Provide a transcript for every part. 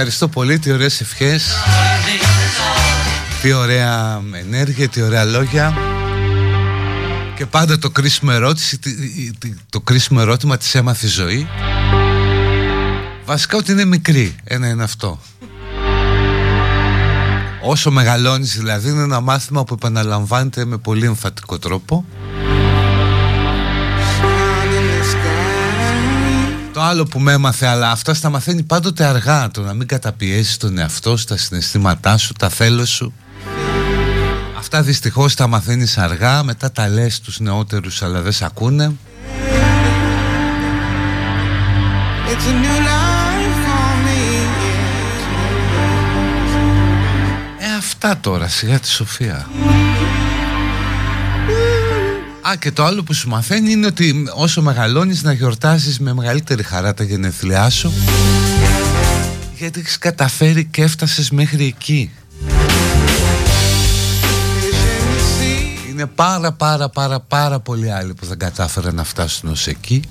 ευχαριστώ πολύ, τι ωραίες ευχές. Τι ωραία ενέργεια, τι ωραία λόγια. Και πάντα το κρίσιμο ερώτηση Το κρίσιμο ερώτημα της έμαθη ζωή. Βασικά ότι είναι μικρή, ένα είναι αυτό. Όσο μεγαλώνεις δηλαδή είναι ένα μάθημα που επαναλαμβάνεται με πολύ εμφατικό τρόπο Το άλλο που με έμαθε, αλλά αυτά στα μαθαίνει πάντοτε αργά. Το να μην καταπιέσεις τον εαυτό σου, τα συναισθήματά σου, τα θέλω σου. Αυτά δυστυχώς τα μαθαίνεις αργά, μετά τα λες τους νεότερους αλλά δεν σε ακούνε. Ε, αυτά τώρα, σιγά τη Σοφία. Α, και το άλλο που σου μαθαίνει είναι ότι όσο μεγαλώνεις να γιορτάζεις με μεγαλύτερη χαρά τα γενεθλιά σου γιατί έχεις καταφέρει και έφτασες μέχρι εκεί. Είναι πάρα πάρα πάρα πάρα πολλοί άλλοι που δεν κατάφεραν να φτάσουν ως εκεί.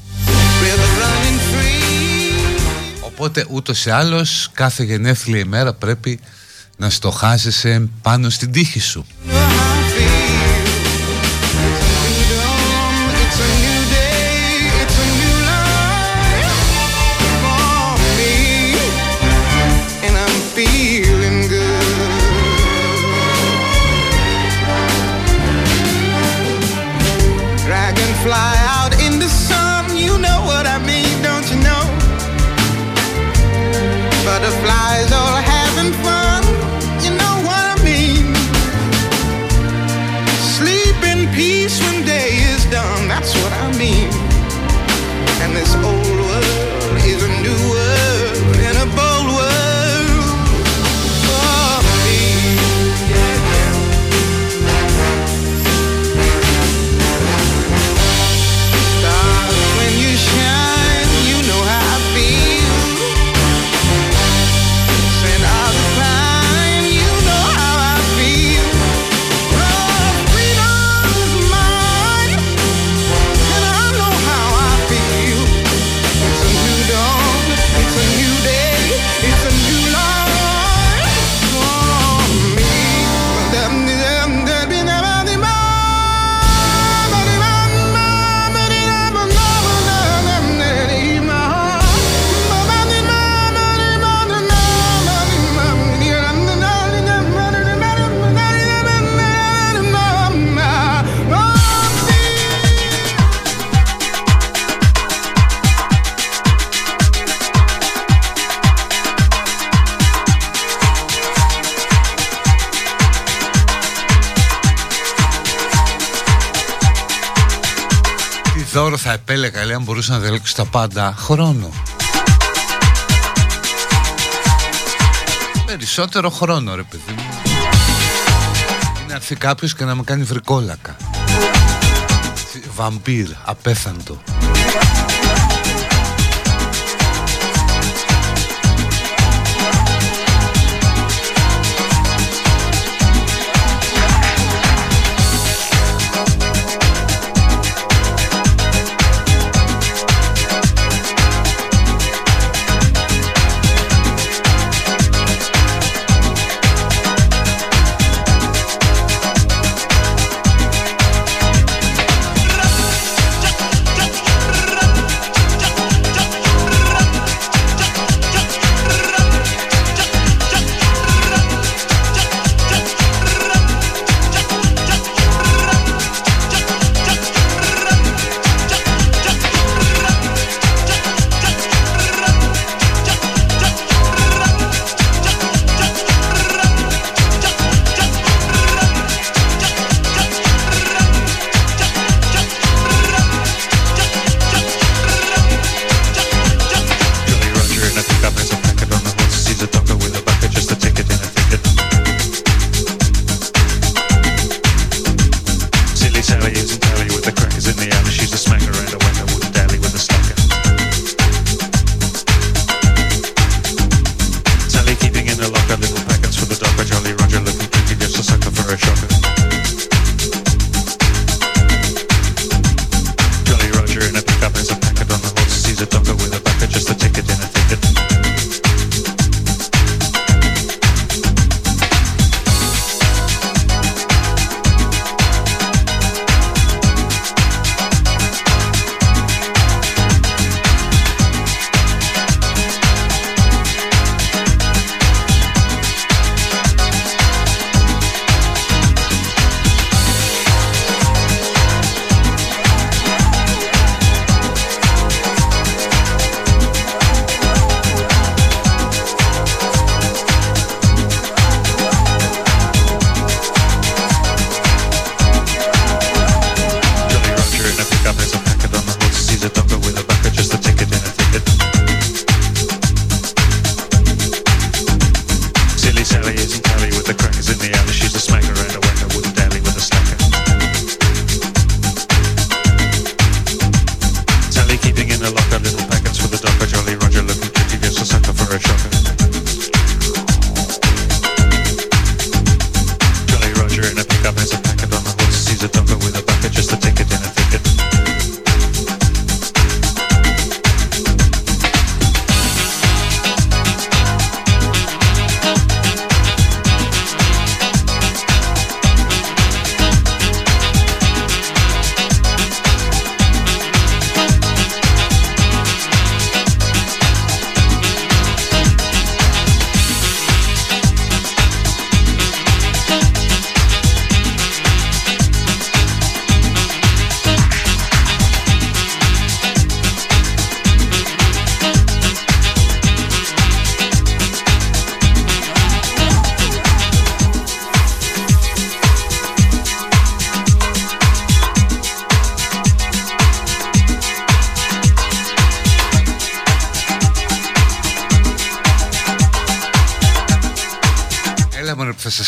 Οπότε ούτως ή άλλως κάθε γενέθλια ημέρα πρέπει να στοχάζεσαι πάνω στην τύχη σου. Δώρο θα επέλεγα λέει αν μπορούσα να διαλέξω τα πάντα. Χρόνο. Περισσότερο χρόνο ρε παιδί μου. Είναι έρθει κάποιος και να με κάνει βρικόλακα. Βαμπύρ, απέθαντο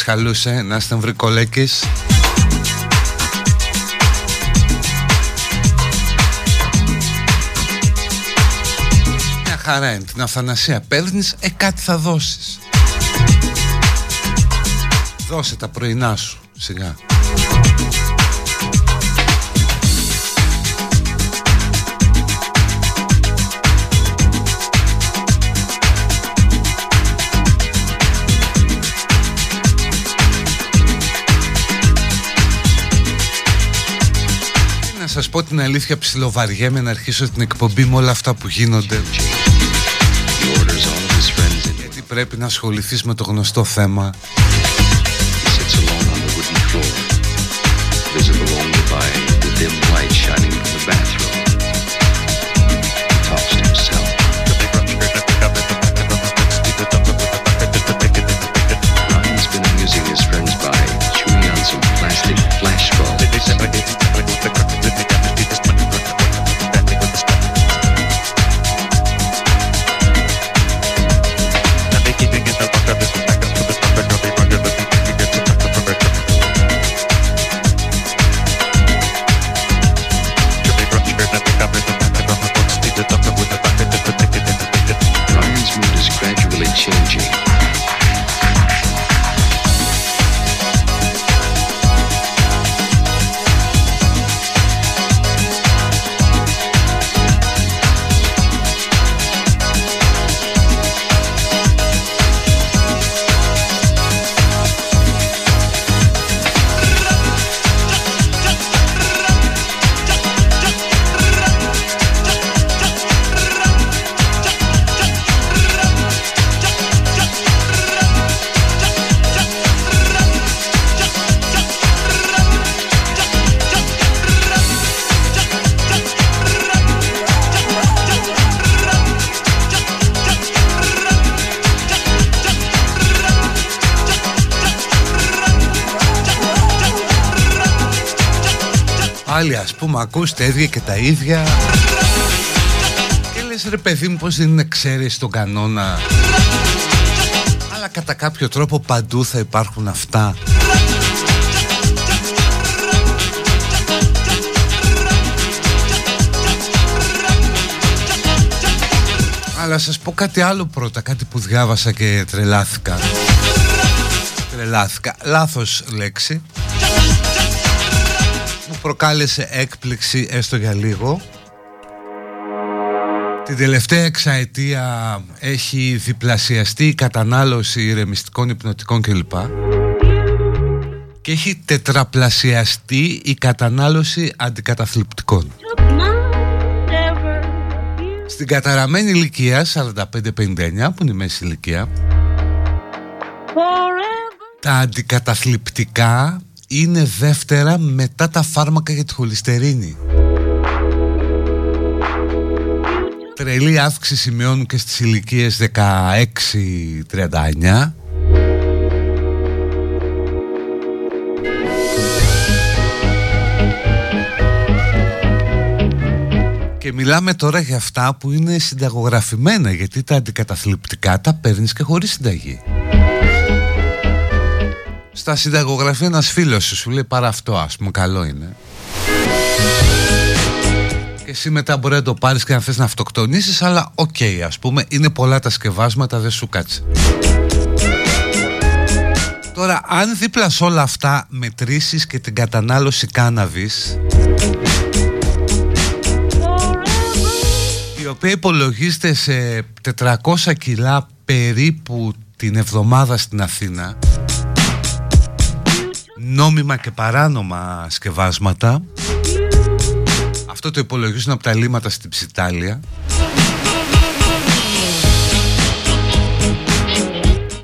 χαλούσε να είστε βρικολέκες Μια χαρά είναι. Την Αθανασία παίρνεις, ε κάτι θα δώσεις. Δώσε τα πρωινά σου σιγά σας πω την αλήθεια ψιλοβαριέμαι να αρχίσω την εκπομπή με όλα αυτά που γίνονται. Γιατί πρέπει να ασχοληθείς με το γνωστό θέμα Πάλι ας πούμε ακούς τα ίδια και τα ίδια. Και λες ρε παιδί μου πως δεν είναι εξαίρεση τον κανόνα. Αλλά κατά κάποιο τρόπο παντού θα υπάρχουν αυτά. Αλλά σας πω κάτι άλλο πρώτα, κάτι που διάβασα και τρελάθηκα. Τρελάθηκα, λάθος λέξη. Μου προκάλεσε έκπληξη έστω για λίγο. Την τελευταία εξαετία έχει διπλασιαστεί η κατανάλωση ηρεμιστικών, υπνοτικών κλπ. Και έχει τετραπλασιαστεί η κατανάλωση αντικαταθλιπτικών. Στην καταραμένη ηλικία 45-59 που είναι η μέση ηλικία τα αντικαταθλιπτικά είναι δεύτερα μετά τα φάρμακα για τη χολυστερίνη. Τρελή αύξηση σημειώνουν και στις ηλικίες 16-39 Και μιλάμε τώρα για αυτά που είναι συνταγογραφημένα γιατί τα αντικαταθλιπτικά τα παίρνεις και χωρίς συνταγή. Στα συνταγογραφία ένας φίλος σου σου λέει πάρ' αυτό ας πούμε καλό είναι. Και εσύ μετά μπορεί να το πάρεις και να θες να αυτοκτονήσεις αλλά ok okay, ας πούμε είναι πολλά τα σκευάσματα δεν σου 'κατσε. Τώρα αν δίπλα σε όλα αυτά μετρήσεις και την κατανάλωση κάνναβης η οποία υπολογίζεται σε 400 κιλά περίπου την εβδομάδα στην Αθήνα νόμιμα και παράνομα σκευάσματα. Αυτό το υπολογίζουν από τα λίματα στην Ψιτάλια.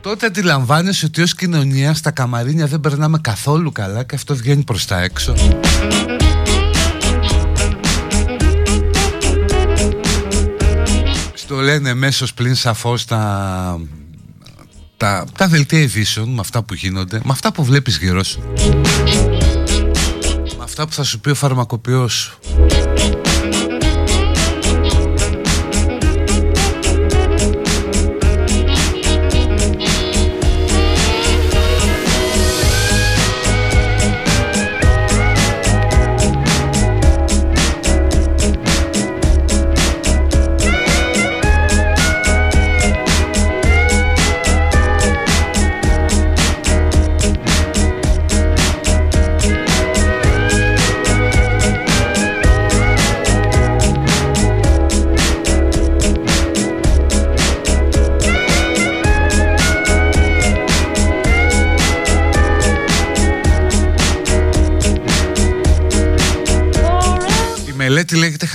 Τότε αντιλαμβάνεσαι ότι ως κοινωνία στα καμαρίνια δεν περνάμε καθόλου καλά και αυτό βγαίνει προς τα έξω. Το λένε μέσω πλην σαφώς τα, τα, τα δελτία ειδήσεων με αυτά που γίνονται, με αυτά που βλέπεις γύρω σου. Με αυτά που θα σου πει ο φαρμακοποιός σου.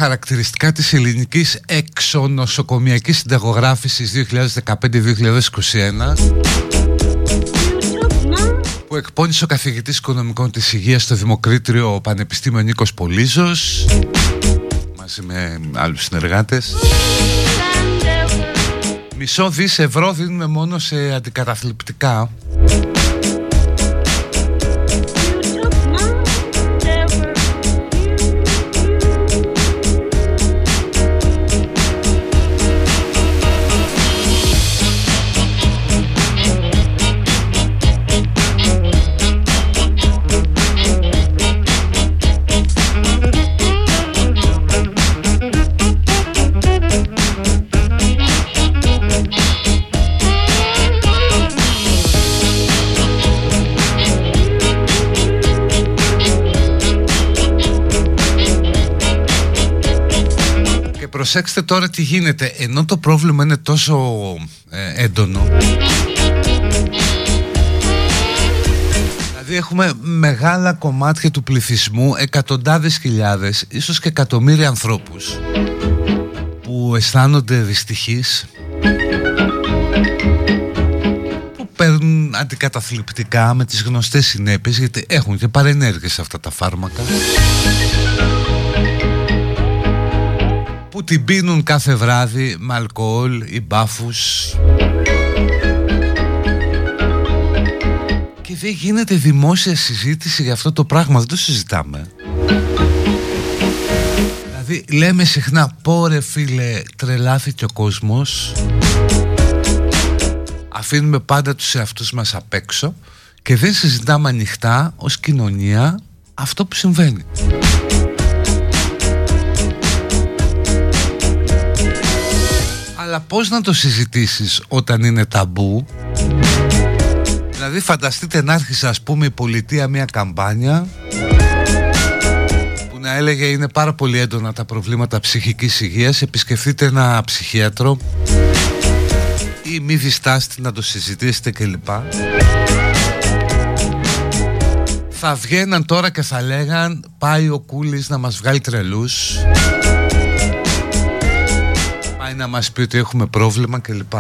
Χαρακτηριστικά της ελληνικής εξονοσοκομιακής συνταγογράφησης 2015-2021 που εκπώνησε ο καθηγητής οικονομικών της υγείας στο Δημοκρίτριο Πανεπιστήμιο Νίκος Πολύζος μαζί με άλλους συνεργάτες. Μισό δις ευρώ δίνουμε μόνο σε αντικαταθλιπτικά προσέξτε τώρα τι γίνεται. Ενώ το πρόβλημα είναι τόσο ε, έντονο. Δηλαδή έχουμε μεγάλα κομμάτια του πληθυσμού Εκατοντάδες χιλιάδες Ίσως και εκατομμύρια ανθρώπους Που αισθάνονται δυστυχείς Που παίρνουν αντικαταθλιπτικά Με τις γνωστές συνέπειες Γιατί έχουν και παρενέργειες αυτά τα φάρμακα που την πίνουν κάθε βράδυ με αλκοόλ ή μπάφους. Και δεν γίνεται δημόσια συζήτηση για αυτό το πράγμα, δεν το συζητάμε. Δηλαδή λέμε συχνά πόρε φίλε τρελάθηκε ο κόσμος Αφήνουμε πάντα τους εαυτούς μας απ' έξω Και δεν συζητάμε ανοιχτά ως κοινωνία αυτό που συμβαίνει Αλλά πώς να το συζητήσεις όταν είναι ταμπού; Δηλαδή φανταστείτε να άρχισε ας πούμε η πολιτεία μια καμπάνια που να έλεγε είναι πάρα πολύ έντονα τα προβλήματα ψυχικής υγείας. Επισκεφτείτε ένα ψυχίατρο ή μη διστάστε να το συζητήσετε κλπ. Θα βγαίναν τώρα και θα λέγαν πάει ο Κούλης να μας βγάλει τρελούς πάει να μας πει ότι έχουμε πρόβλημα κλπ.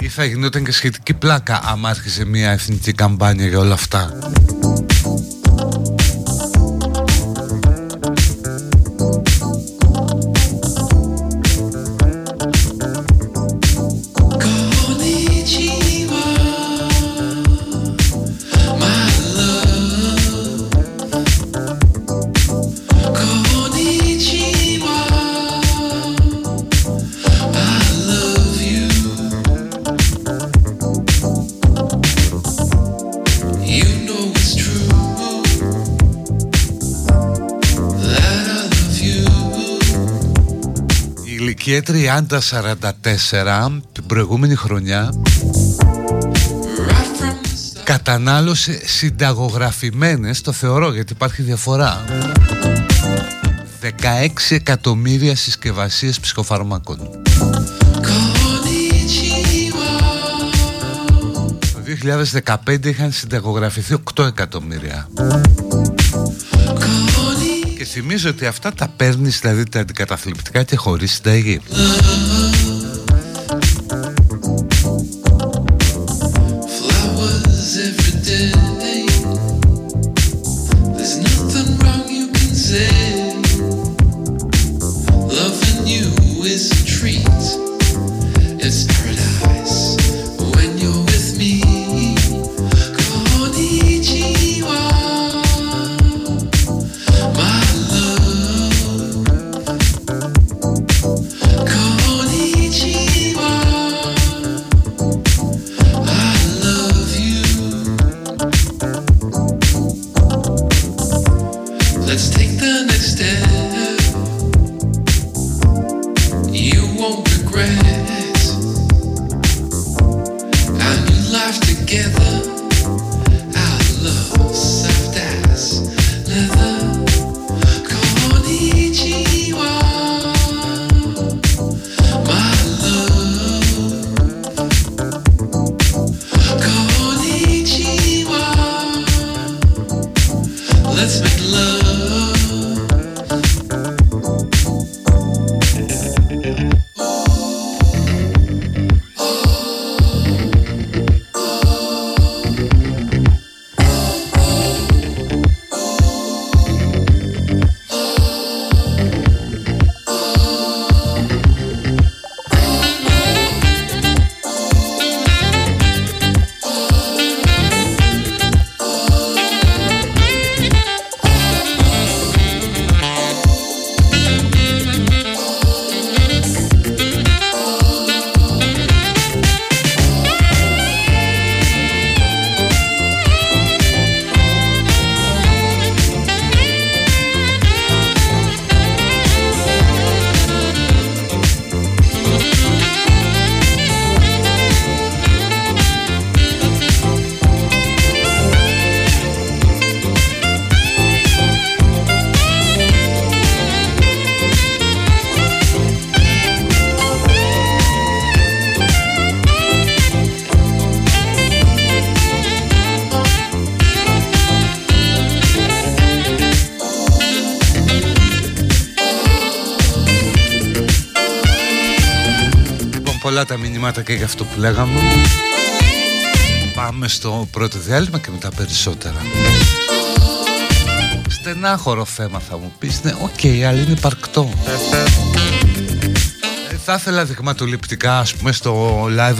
Ή θα γινόταν και σχετική πλάκα άμα άρχισε μια εθνική καμπάνια για όλα αυτά ηλικία 30-44 την προηγούμενη χρονιά κατανάλωσε συνταγογραφημένες, το θεωρώ γιατί υπάρχει διαφορά 16 εκατομμύρια συσκευασίες ψυχοφαρμάκων. Το 2015 είχαν συνταγογραφηθεί 8 εκατομμύρια. και θυμίζω ότι αυτά τα παίρνεις δηλαδή τα αντικαταθλιπτικά και χωρίς συνταγή τα μηνύματα και για αυτό που λέγαμε Πάμε στο πρώτο διάλειμμα και μετά περισσότερα Στενάχωρο θέμα θα μου πεις Ναι, ok, okay, αλλά είναι υπαρκτό ε, Θα ήθελα δειγματοληπτικά ας πούμε στο live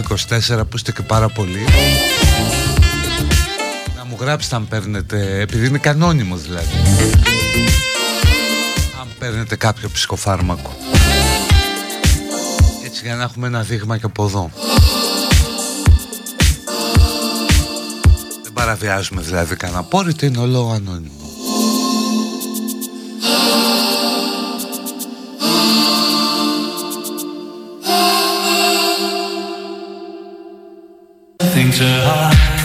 24 που είστε και πάρα πολύ Υπογράψτε αν παίρνετε, επειδή είναι ανώνυμο δηλαδή. Αν παίρνετε κάποιο ψυχοφάρμακο. Έτσι για να έχουμε ένα δείγμα και από εδώ. Δεν παραβιάζουμε δηλαδή κανένα απόρριτο, είναι ολόγο ανώνυμο. Things are hard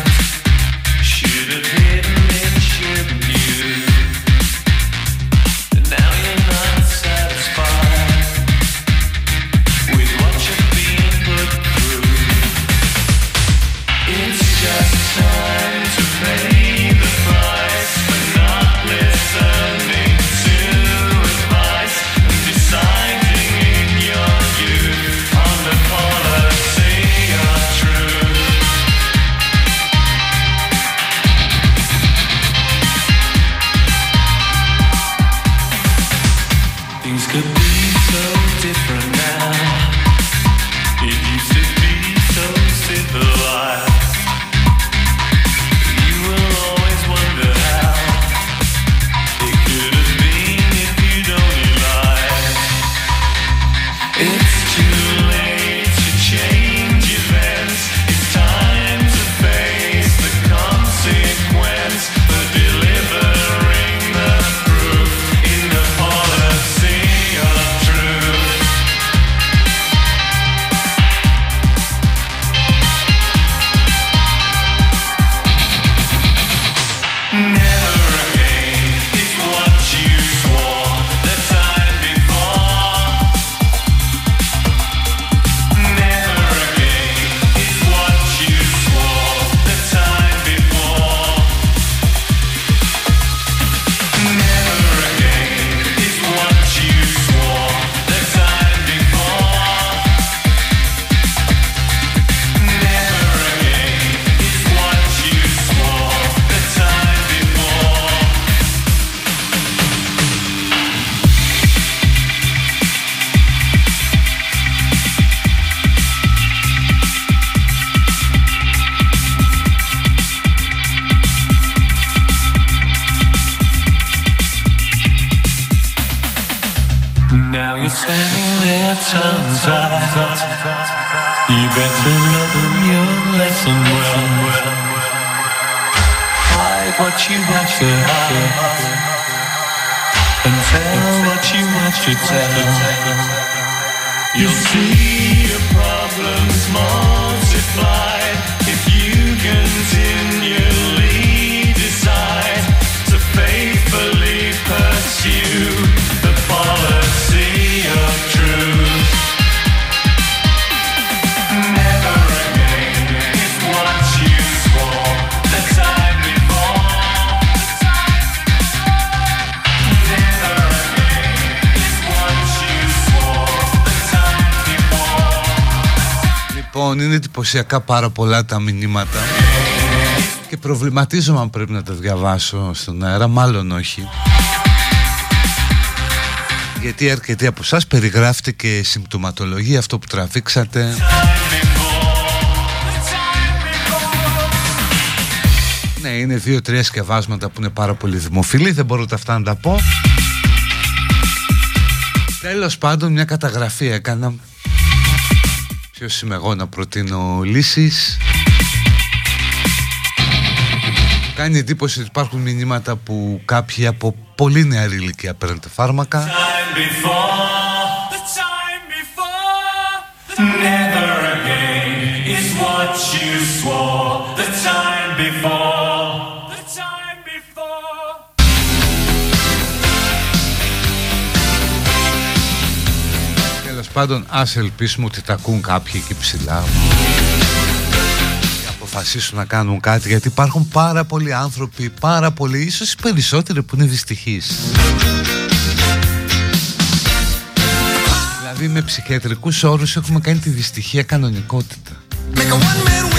and tell what you want to tell. You'll see your problems multiply if you continue. Εντυπωσιακά πάρα πολλά τα μηνύματα και προβληματίζομαι αν πρέπει να τα διαβάσω στον αέρα, μάλλον όχι. Γιατί αρκετοί από εσάς περιγράφετε και συμπτωματολογία, αυτό που τραβήξατε. Ναι, είναι δύο-τρία σκευάσματα που είναι πάρα πολύ δημοφιλή, δεν μπορώ τα αυτά να τα πω. Τέλος πάντων μια καταγραφή έκανα Ποιος είμαι εγώ να προτείνω λύσεις; Κάνει εντύπωση ότι υπάρχουν μηνύματα που κάποιοι από πολύ νεαρή ηλικία παίρνετε φάρμακα πάντων ας ελπίσουμε ότι τα ακούν κάποιοι εκεί ψηλά και αποφασίσουν να κάνουν κάτι γιατί υπάρχουν πάρα πολλοί άνθρωποι, πάρα πολλοί, ίσως οι περισσότεροι που είναι δυστυχείς. Δηλαδή με ψυχιατρικούς όρους έχουμε κάνει τη δυστυχία κανονικότητα. cream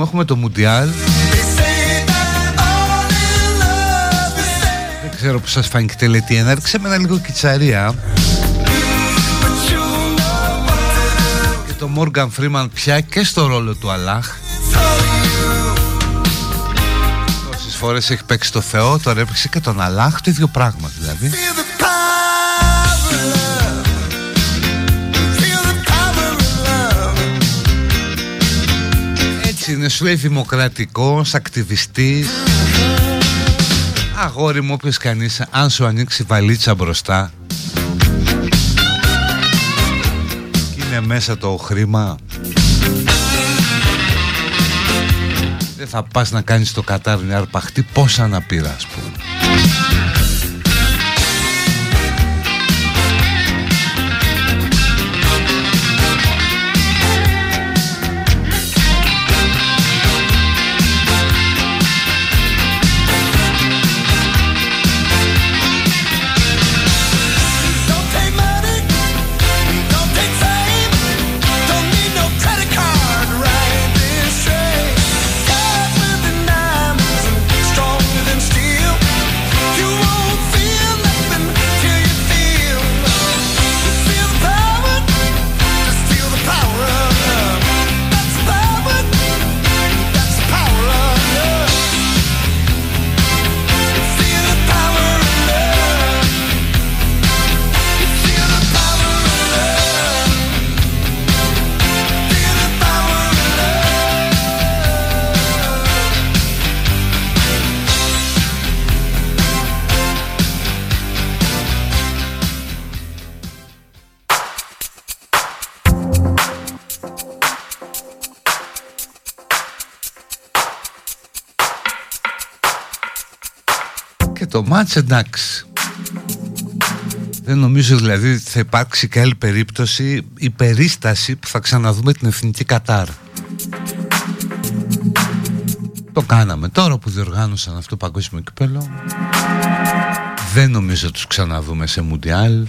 έχουμε, έχουμε το Μουντιάλ. Δεν ξέρω που σας φάνηκε τελετή. Έναρξη με ένα λίγο κιτσαρία. Και το Μόργαν Φρήμαν πια και στο ρόλο του Αλάχ. Τόσες φορές έχει παίξει το Θεό, τώρα έπαιξε και τον Αλάχ, το ίδιο πράγμα δηλαδή είναι, σου λέει δημοκρατικός, ακτιβιστής. Αγόρι μου όποιος κανείς, αν σου ανοίξει βαλίτσα μπροστά Και είναι μέσα το χρήμα Δεν θα πας να κάνεις το Κατάρ μια αρπαχτή πόσα να πήρα ας πούμε το μάτς εντάξει δεν νομίζω δηλαδή ότι θα υπάρξει και άλλη περίπτωση η περίσταση που θα ξαναδούμε την Εθνική Κατάρ. Το κάναμε τώρα που διοργάνωσαν αυτό το παγκόσμιο κυπέλο δεν νομίζω τους ξαναδούμε σε Μουντιάλ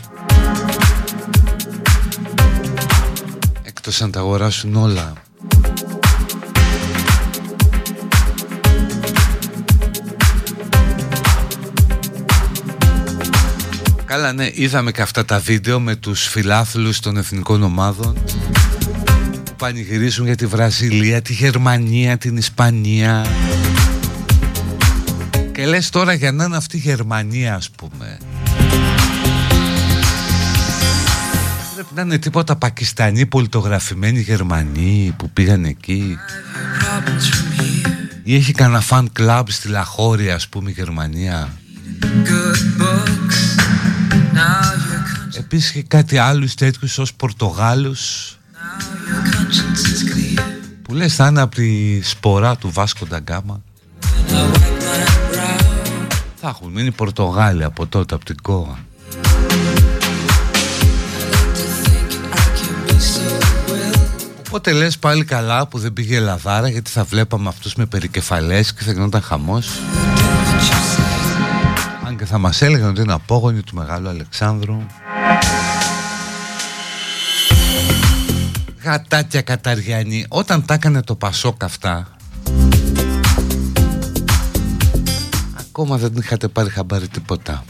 εκτός αν τα αγοράσουν όλα Καλά ναι, είδαμε και αυτά τα βίντεο με τους φιλάθλους των εθνικών ομάδων που πανηγυρίζουν για τη Βραζιλία, τη Γερμανία, την Ισπανία. Και λες τώρα για να είναι αυτή η Γερμανία ας πούμε. Πρέπει να είναι τίποτα Πακιστανοί πολιτογραφημένοι Γερμανοί που πήγαν εκεί. Ή έχει κανένα φαν κλαμπ στη Λαχώρια ας πούμε η Γερμανία Επίσης και κάτι άλλους τέτοιους ως Πορτογάλους; Που λες θα είναι από τη σπορά του Βάσκο Νταγκάμα θα έχουν μείνει Πορτογάλοι από τότε από την Κόα Οπότε λες πάλι καλά που δεν πήγε η Ελλαδάρα γιατί θα βλέπαμε αυτούς με περικεφαλές και θα γινόταν χαμός. Αν και θα μας έλεγαν ότι είναι απόγονοι του Μεγάλου Αλεξάνδρου. Γατάκια Καταριανή. Όταν τα έκανε το Πασόκ αυτά Ακόμα δεν είχατε πάρει χαμπάρι τίποτα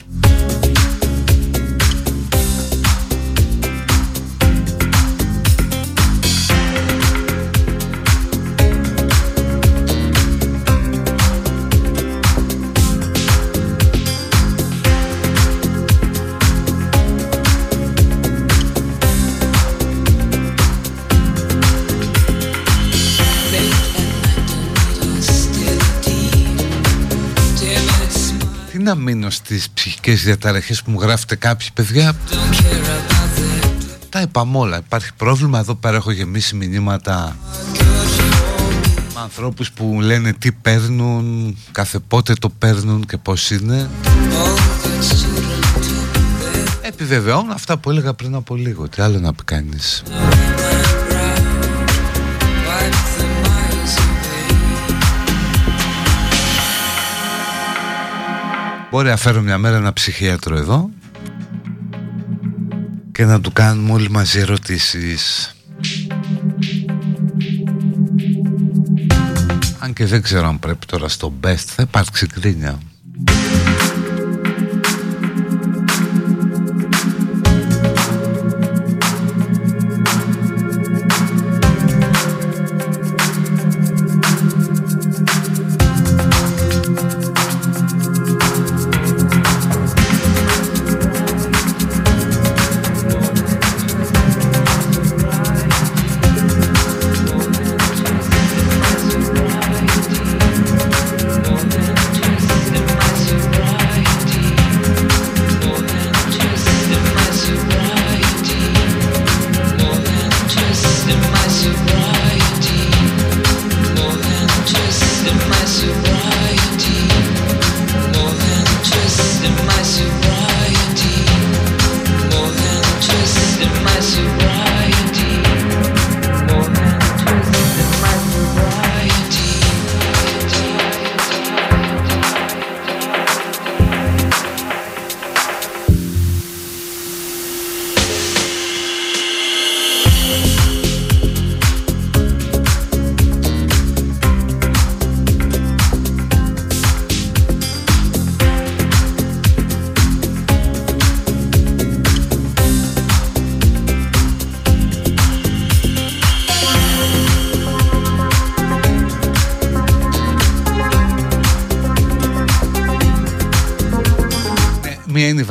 να μείνω στις ψυχικές διαταραχές που μου γράφετε κάποιοι παιδιά. Τα είπαμε όλα. Υπάρχει πρόβλημα. Εδώ πέρα έχω γεμίσει μηνύματα Με ανθρώπους που λένε τι παίρνουν Κάθε πότε το παίρνουν και πώς είναι. Επιβεβαιώνω αυτά που έλεγα πριν από λίγο. Τι άλλο να πει κανείς Μπορεί να φέρω μια μέρα ένα ψυχίατρο εδώ και να του κάνουμε όλοι μαζί ερωτήσεις. Αν και δεν ξέρω αν πρέπει τώρα στο best θα υπάρξει κρίνια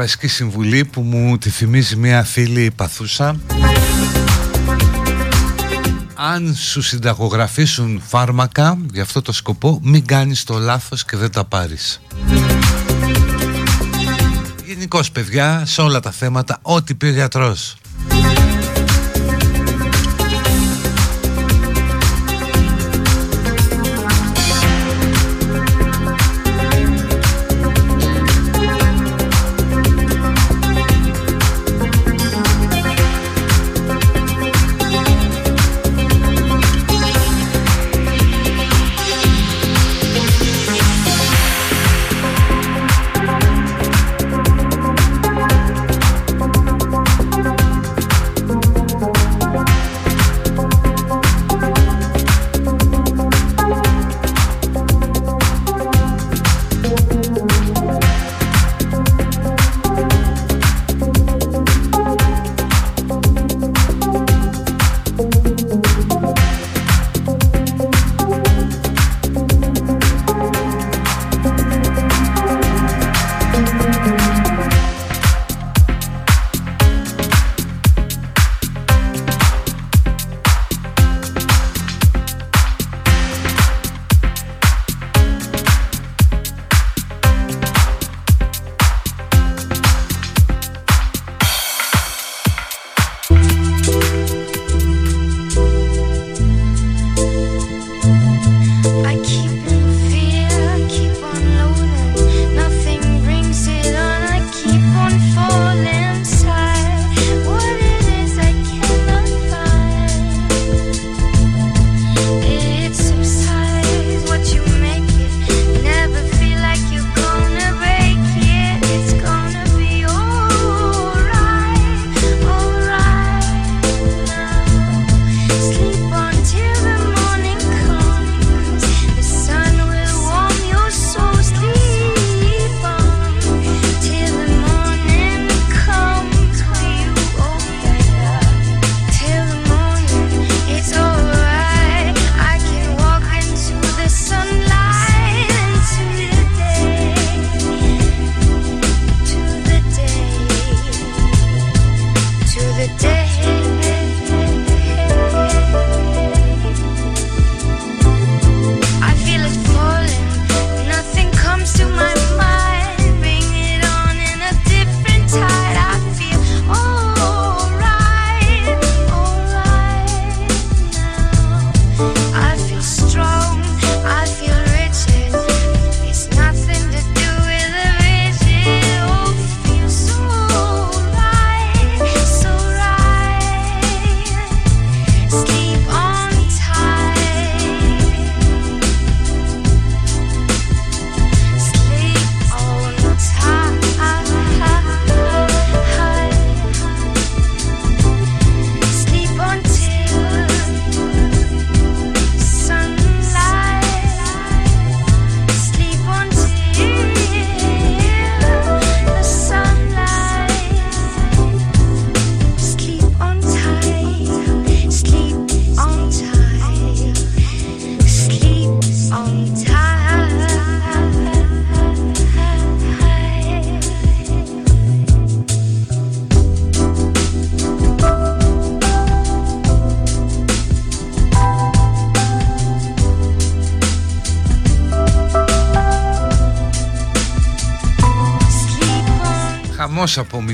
βασική συμβουλή που μου τη θυμίζει μια φίλη παθούσα. Αν σου συνταγογραφήσουν φάρμακα για αυτό το σκοπό μην κάνεις το λάθος και δεν τα πάρεις. Γενικώς παιδιά σε όλα τα θέματα ό,τι πει ο γιατρός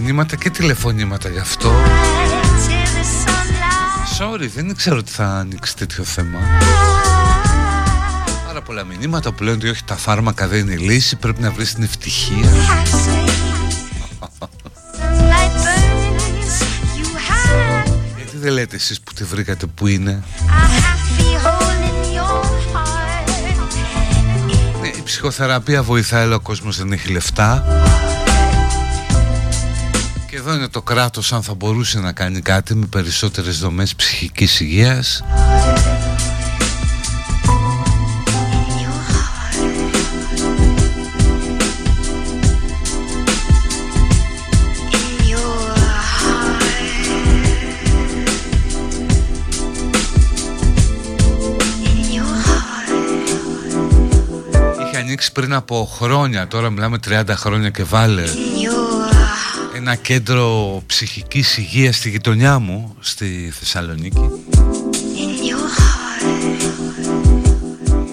μηνύματα και τηλεφωνήματα γι' αυτό. Sorry, δεν ξέρω ότι θα ανοίξει τέτοιο θέμα. Πάρα πολλά μηνύματα που λένε ότι όχι τα φάρμακα δεν είναι η λύση Πρέπει να βρεις την ευτυχία. Γιατί δεν λέτε εσείς που τη βρήκατε που είναι; Ναι, Η ψυχοθεραπεία βοηθάει, ο κόσμος δεν έχει λεφτά. και εδώ είναι το κράτος αν θα μπορούσε να κάνει κάτι με περισσότερες δομές ψυχικής υγείας. Είχε ανοίξει πριν από χρόνια, τώρα μιλάμε 30 χρόνια και βάλε ένα κέντρο ψυχικής υγείας στη γειτονιά μου στη Θεσσαλονίκη.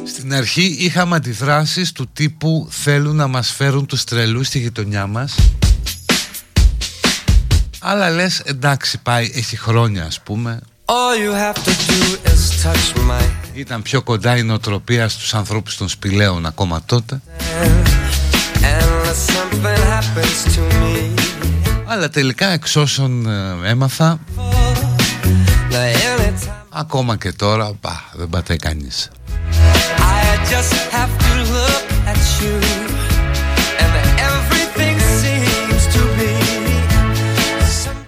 Στην αρχή είχαμε αντιδράσεις του τύπου θέλουν να μας φέρουν τους τρελούς στη γειτονιά μας αλλά λες εντάξει πάει έχει χρόνια ας πούμε Ήταν πιο κοντά η νοοτροπία στους ανθρώπους των σπηλαίων ακόμα τότε αλλά τελικά εξ όσων ε, έμαθα Ακόμα και τώρα μπα, δεν πατάει κανείς.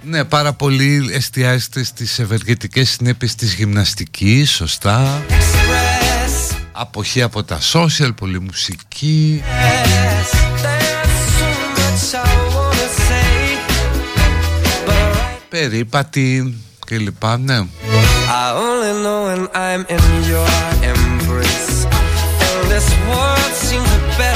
Ναι, πάρα πολύ εστιάζεται στις ευεργετικές συνέπειες της γυμναστικής, σωστά. Αποχή από τα social, πολύ μουσική περίπατη και λοιπά, ναι. I only know when I'm in your embrace And this world seems a better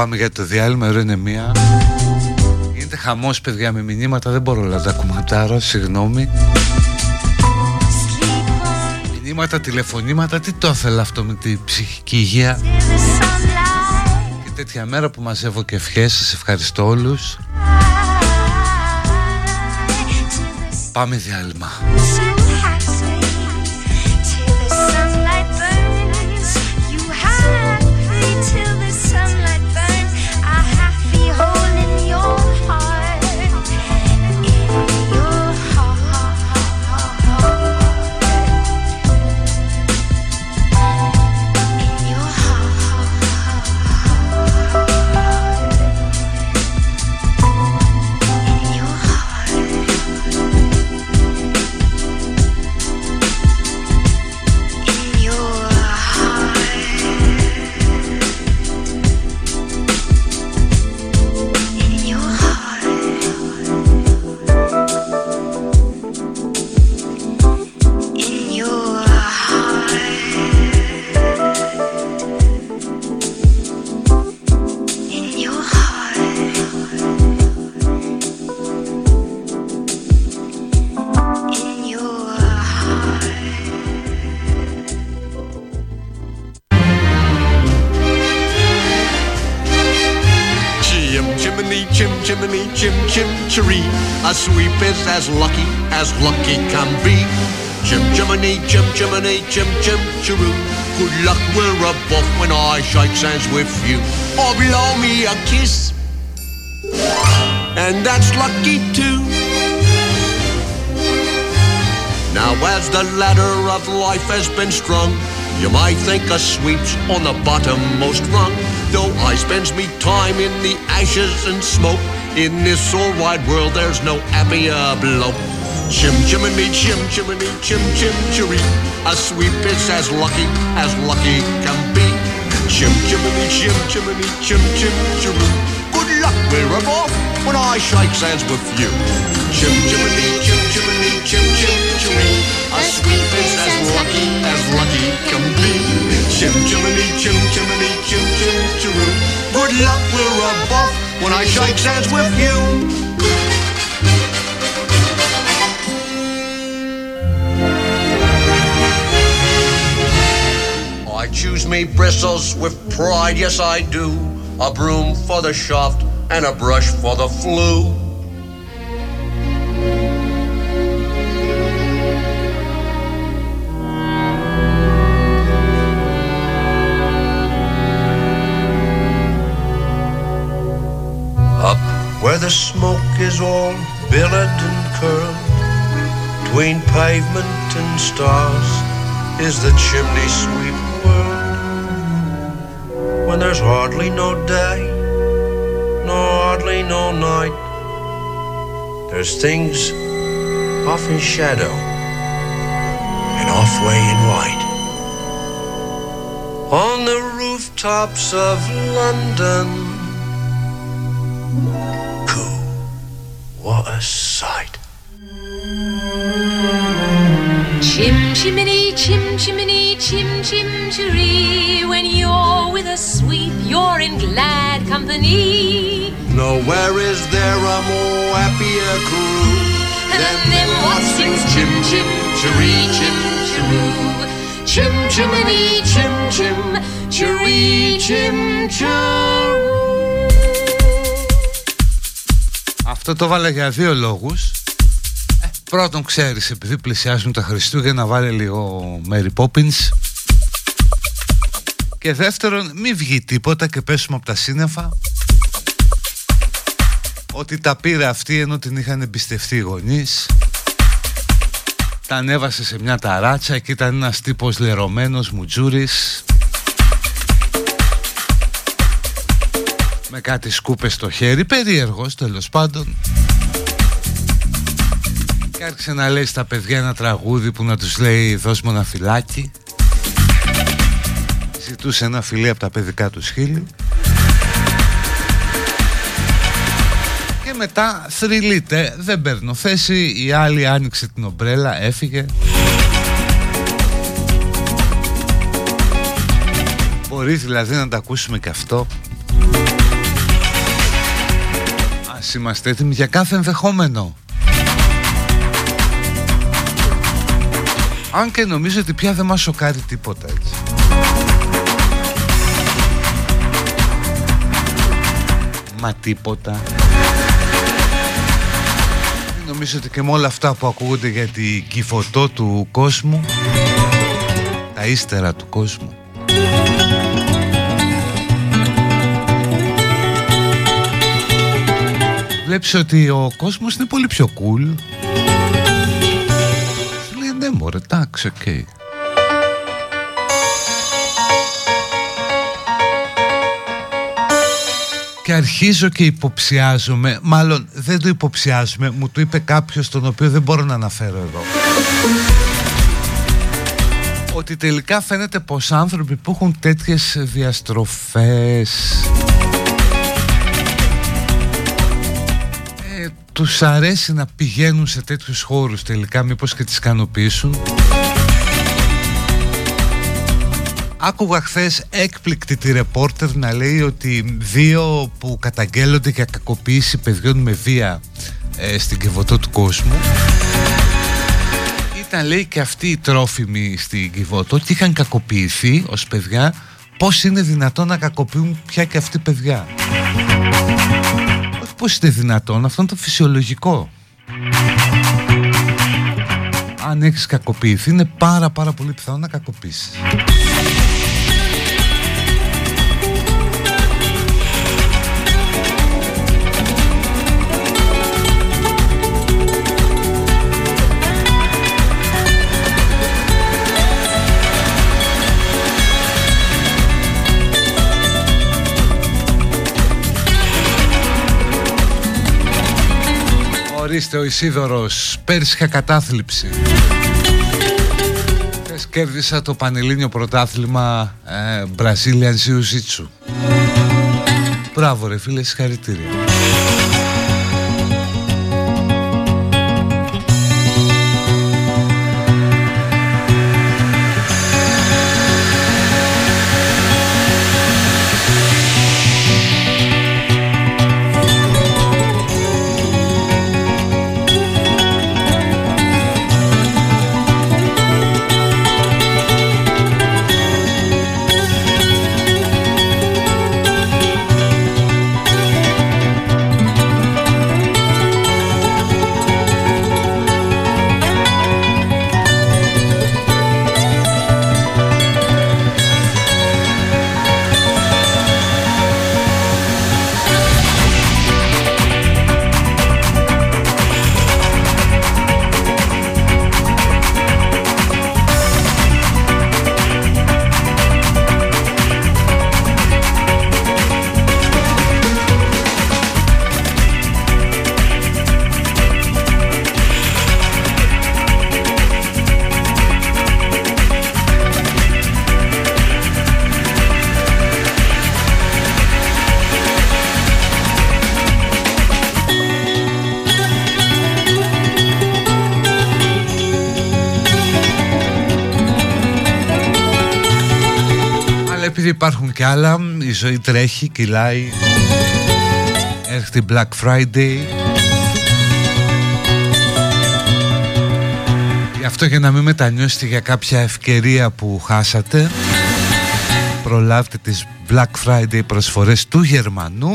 πάμε για το διάλειμμα Εδώ είναι μία. Γίνεται χαμός παιδιά με μηνύματα Δεν μπορώ να τα κουματάρω Συγγνώμη. Μηνύματα, τηλεφωνήματα Τι το ήθελα αυτό με την ψυχική υγεία. Και τέτοια μέρα που μαζεύω και ευχές Σας ευχαριστώ όλους. Πάμε διάλειμμα lucky can be. Chim chimney, chim chimney, chim chim chiroo. Good luck, we're above when I shake hands with you. Or blow me a kiss. And that's lucky too. Now as the ladder of life has been strung, you might think a sweep's on the bottommost rung. Though I spends me time in the ashes and smoke, in this all wide world, there's no happier bloke. Chim chimney, chim chimney, chim chim chiree. A sweep is as lucky as lucky can be. Chim chimney, chim chimney, chim chim chiree. Good luck, we're off when I shake hands with you. Chim chimney, chim chimney, chim chim chiree. A sweep is as lucky as lucky can be. Chim chimney, chim chimney, chim chim chiree. Good luck, we're off when I shake hands with you. Choose me bristles with pride, yes I do. A broom for the shaft and a brush for the flue. Up where the smoke is all billowed and curled. Between pavement and stars is the chimney sweep. When there's hardly no day, nor hardly no night, there's things off in shadow and off way in white. On the rooftops of London What a sight. Chim chimney, chim chimney, chim chim chiree. When you're with a sweep, you're in glad company. Nowhere is there a more happier crew than them what sings chim chim chiree, chim chiroo. Chim chimney, chim chim chiree, chim chiroo. Αυτό το βάλα για δύο λόγους ε, Πρώτον ξέρεις επειδή πλησιάζουν τα Χριστούγεννα βάλε λίγο Mary Poppins. Και δεύτερον μη βγει τίποτα και πέσουμε από τα σύννεφα. Ότι τα πήρε αυτή ενώ την είχαν εμπιστευτεί οι γονείς. Τα ανέβασε σε μια ταράτσα και ήταν ένας τύπος λερωμένος μουτζούρης. Με κάτι σκούπες στο χέρι, περίεργος τέλος πάντων. Και άρχισε να λέει στα παιδιά ένα τραγούδι που να τους λέει δώσ' μου ένα φυλάκι. Ζητούσε ένα φιλί από τα παιδικά του χείλη. Και μετά θρυλείται, δεν παίρνω θέση, η άλλη άνοιξε την ομπρέλα, έφυγε. Μπορεί δηλαδή να τα ακούσουμε και αυτό. Ας είμαστε έτοιμοι για κάθε ενδεχόμενο Αν και νομίζω ότι πια δεν μας σοκάρει τίποτα έτσι. Μα τίποτα. Νομίζω ότι και με όλα αυτά που ακούγονται για την κιβωτό του κόσμου Τα ύστερα του κόσμου. Βλέπεις ότι ο κόσμος είναι πολύ πιο cool. Σου λέει ναι μωρέ, εντάξει, ok okay. και αρχίζω και υποψιάζομαι, μάλλον δεν το υποψιάζομαι, μου το είπε κάποιος τον οποίο δεν μπορώ να αναφέρω εδώ. Ότι τελικά φαίνεται πως άνθρωποι που έχουν τέτοιες διαστροφές τους αρέσει να πηγαίνουν σε τέτοιους χώρους τελικά μήπως και τις ικανοποιήσουν; Άκουγα χθες έκπληκτη τη ρεπόρτερ να λέει ότι δύο που καταγγέλλονται για κακοποίηση παιδιών με βία ε, στην Κιβωτό του κόσμου ήταν λέει και αυτοί οι τρόφιμοι στην Κιβωτό και είχαν κακοποιηθεί ως παιδιά. Πώς είναι δυνατόν να κακοποιούν πια και αυτοί παιδιά; όχι πώς είναι δυνατόν αυτό είναι το φυσιολογικό. Αν έχεις κακοποιηθεί είναι πάρα πάρα πολύ πιθανό να κακοποιήσεις Ορίστε ο Ισίδωρος. Πέρσι είχα κατάθλιψη. Χθες κέρδισα το Πανελλήνιο Πρωτάθλημα ε, Brazilian Jiu-Jitsu. Μπράβο ρε φίλε συγχαρητήρια υπάρχουν και άλλα Η ζωή τρέχει, κυλάει. Έρχεται Black Friday. Γι' αυτό για να μην μετανιώσετε για κάποια ευκαιρία που χάσατε Προλάβετε τις Black Friday προσφορές του Γερμανού.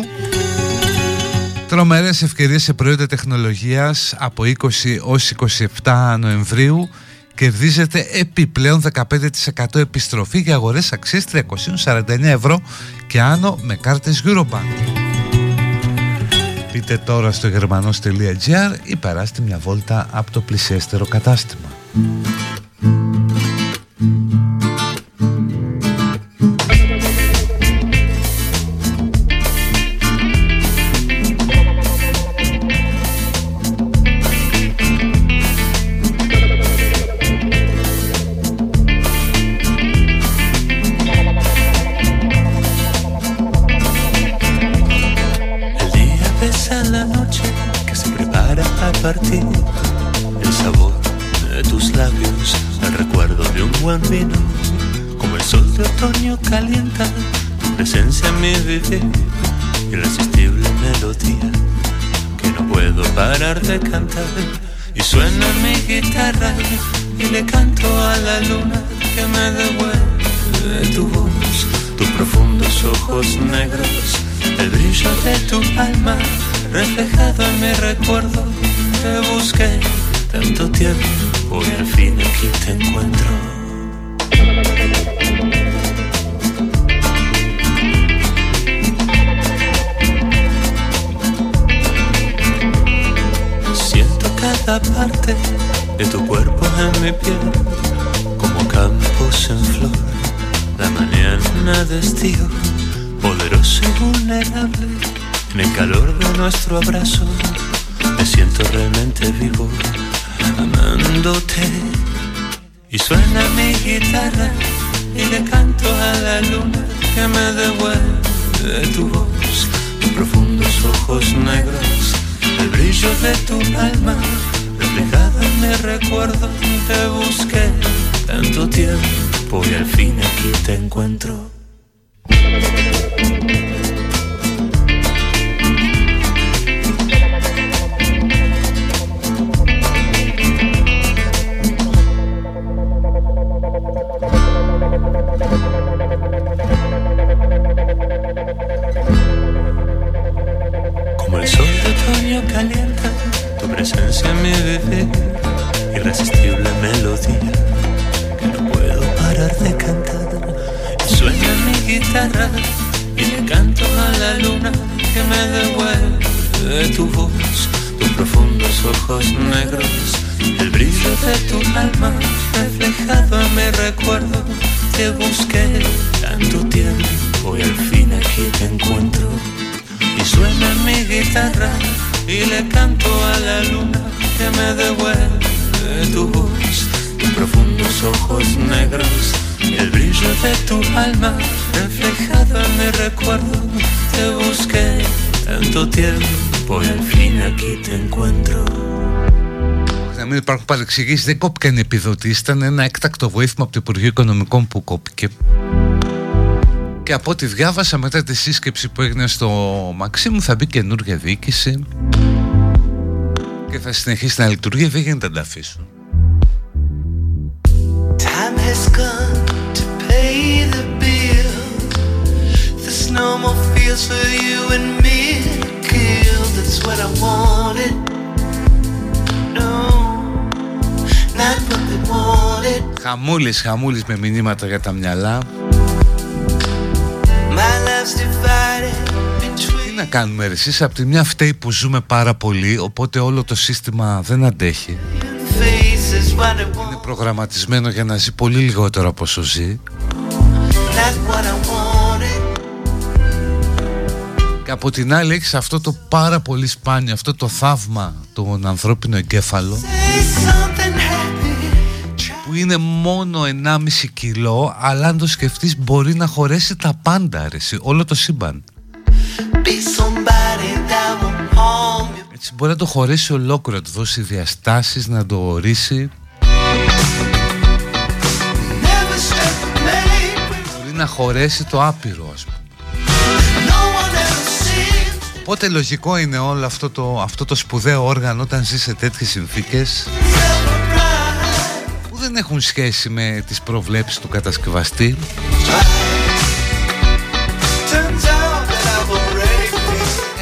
Τρομερές ευκαιρίες σε προϊόντα τεχνολογίας από 20 ως 27 Νοεμβρίου κερδίζετε επιπλέον 15% επιστροφή για αγορές αξίες 349 ευρώ και άνω με κάρτες Eurobank. Πείτε τώρα στο γερμανός.gr ή περάστε μια βόλτα από το πλησιέστερο κατάστημα. Irresistible melodía no puedo parar de cantar. Y suena mi guitarra y le canto a la luna que me devuelve tu voz, tus profundos ojos negros, el brillo de tu alma reflejado en mi recuerdo. Te busqué tanto tiempo y al fin aquí te encuentro. Cada parte de tu cuerpo en mi piel, como campos en flor, la mañana de estío, poderoso y vulnerable, en el calor de nuestro abrazo, me siento realmente vivo, amándote. Y suena mi guitarra y le canto a la luna que me devuelve tu voz, tus profundos ojos negros el brillo de tu alma reflejado en mi recuerdo te busqué tanto tiempo y al fin aquí te encuentro παρεξηγήσει δεν κόπηκαν επιδοτήσει. Ήταν ένα έκτακτο βοήθημα από το Υπουργείο Οικονομικών που κόπηκε. Και από ό,τι διάβασα μετά τη σύσκεψη που έγινε στο Μαξίμου θα μπει καινούργια διοίκηση και θα συνεχίσει να λειτουργεί. Δεν γίνεται να τα αφήσουν. no more feels for you and me. Kill, that's what I wanted. Χαμούλης, χαμούλης με μηνύματα για τα μυαλά. Τι να κάνουμε ρε εσείς Από τη μια φταίει που ζούμε πάρα πολύ Οπότε όλο το σύστημα δεν αντέχει. Είναι προγραμματισμένο για να ζει πολύ λιγότερο από όσο ζει. Και από την άλλη έχεις αυτό το πάρα πολύ σπάνιο Αυτό το θαύμα Τον ανθρώπινο εγκέφαλο. Που είναι μόνο 1,5 κιλό Αλλά αν το σκεφτείς μπορεί να χωρέσει τα πάντα αρέσει, Όλο το σύμπαν. Έτσι μπορεί να το χωρέσει ολόκληρο Να του δώσει διαστάσεις Να το ορίσει. Μπορεί να χωρέσει το άπειρο ας πούμε. Οπότε λογικό είναι όλο αυτό το, αυτό το σπουδαίο όργανο όταν ζει σε τέτοιες συνθήκες; που δεν έχουν σχέση με τις προβλέψεις του κατασκευαστή.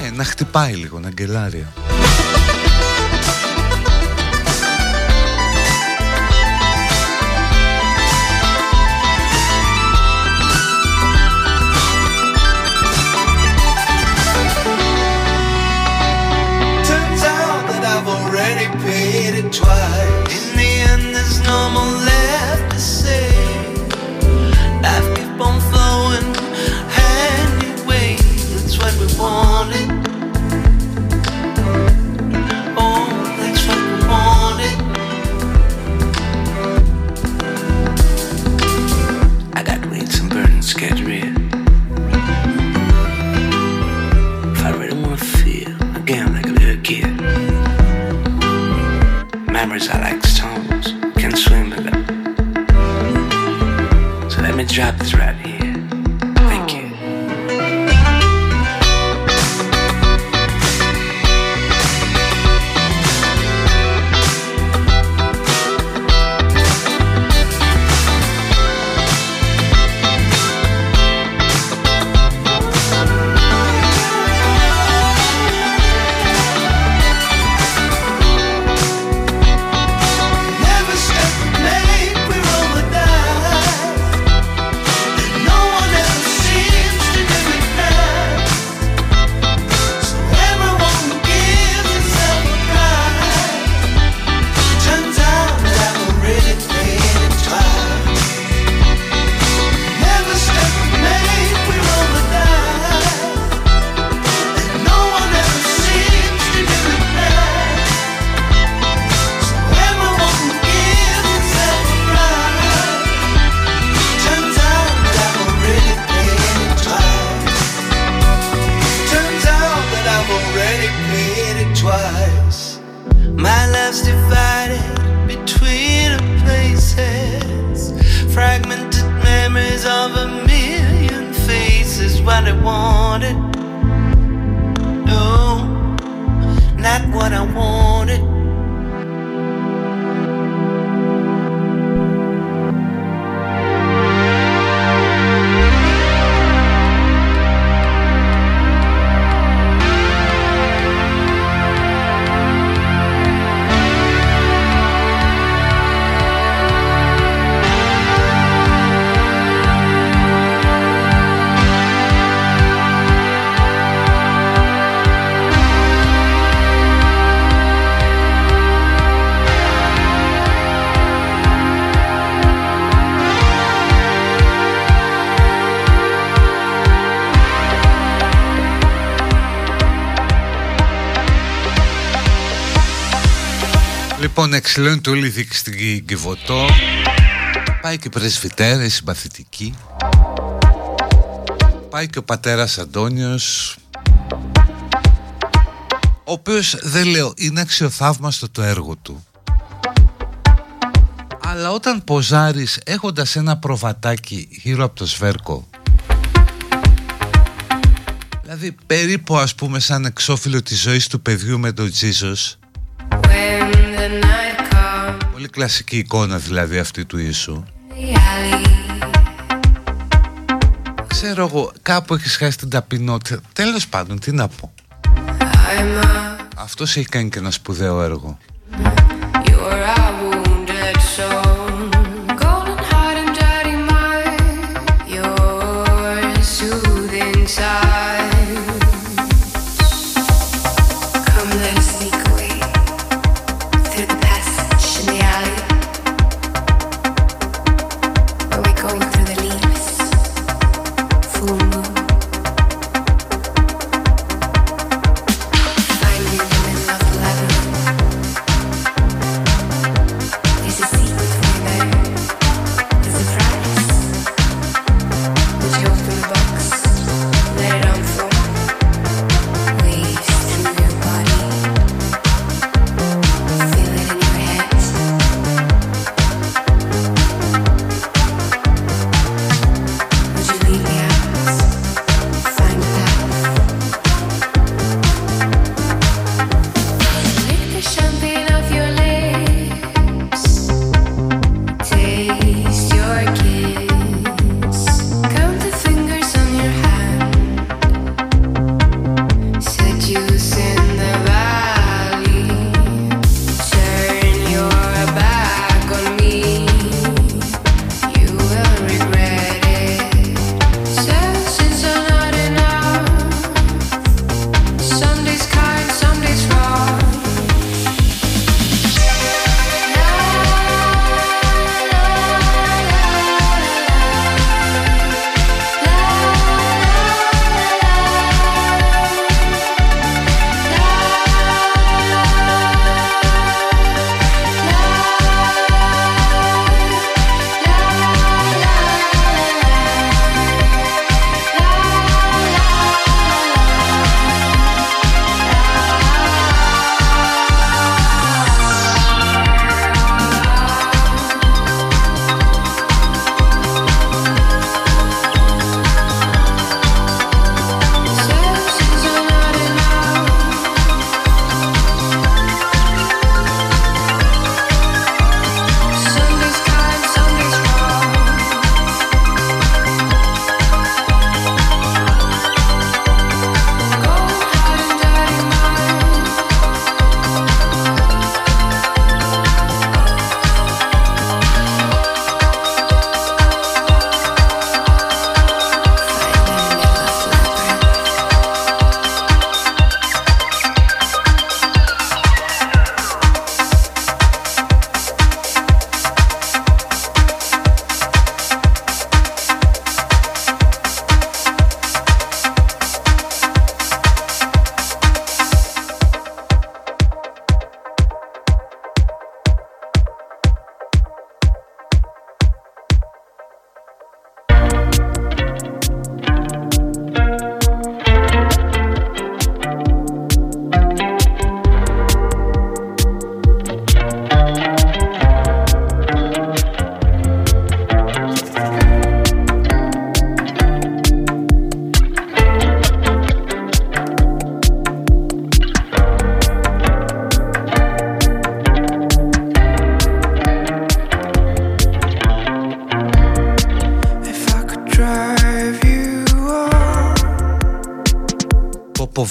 Ε, να χτυπάει λίγο, να γκελάρει threat. Λοιπόν, εξηλώνει όλη η δίκη στην Κιβωτό. Πάει και πρεσβυτέρα, η συμπαθητική. Πάει και ο πατέρας Αντώνιος. Ο οποίος, δεν λέω, είναι αξιοθαύμαστο το έργο του. Αλλά όταν ποζάρεις έχοντας ένα προβατάκι γύρω από το σβέρκο Δηλαδή περίπου ας πούμε σαν εξώφυλλο της ζωής του παιδιού με τον Τζίζος Πολύ κλασική εικόνα δηλαδή αυτή του Ιησού. Ξέρω εγώ κάπου έχεις χάσει την ταπεινότητα. Τέλος πάντων τι να πω. Αυτός έχει κάνει και ένα σπουδαίο έργο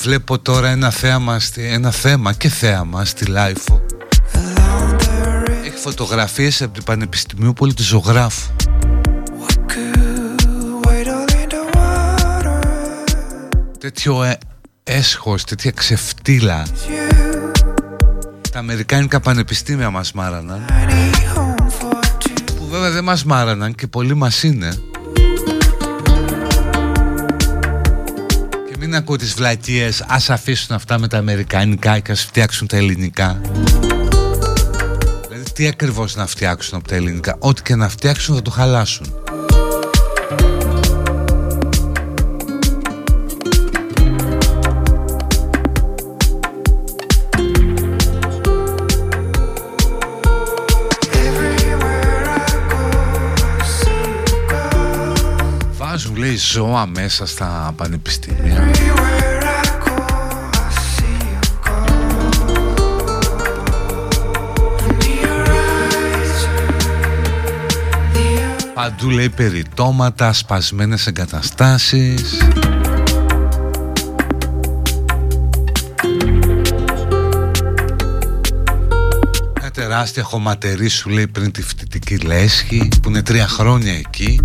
Βλέπω, βλέπω τώρα ένα θέαμα, ένα θέμα και θέαμα στη LiFO. Έχει φωτογραφίες από την Πανεπιστημιούπολη Ζωγράφου. Τέτοιο ε, έσχος, τέτοια ξεφτίλα. Τα Αμερικάνικα πανεπιστήμια μας μάραναν. Που βέβαια δεν μας μάραναν και πολλοί μας είναι. Μην ακούω τις βλακίες Ας αφήσουν αυτά με τα αμερικανικά Και ας φτιάξουν τα ελληνικά. Δηλαδή τι ακριβώς να φτιάξουν από τα ελληνικά; Ό,τι και να φτιάξουν θα το χαλάσουν ζώα μέσα στα πανεπιστήμια. Παντού λέει περιτώματα, σπασμένες εγκαταστάσεις. Μια τεράστια χωματερή σου λέει πριν τη φοιτητική λέσχη που είναι τρία χρόνια εκεί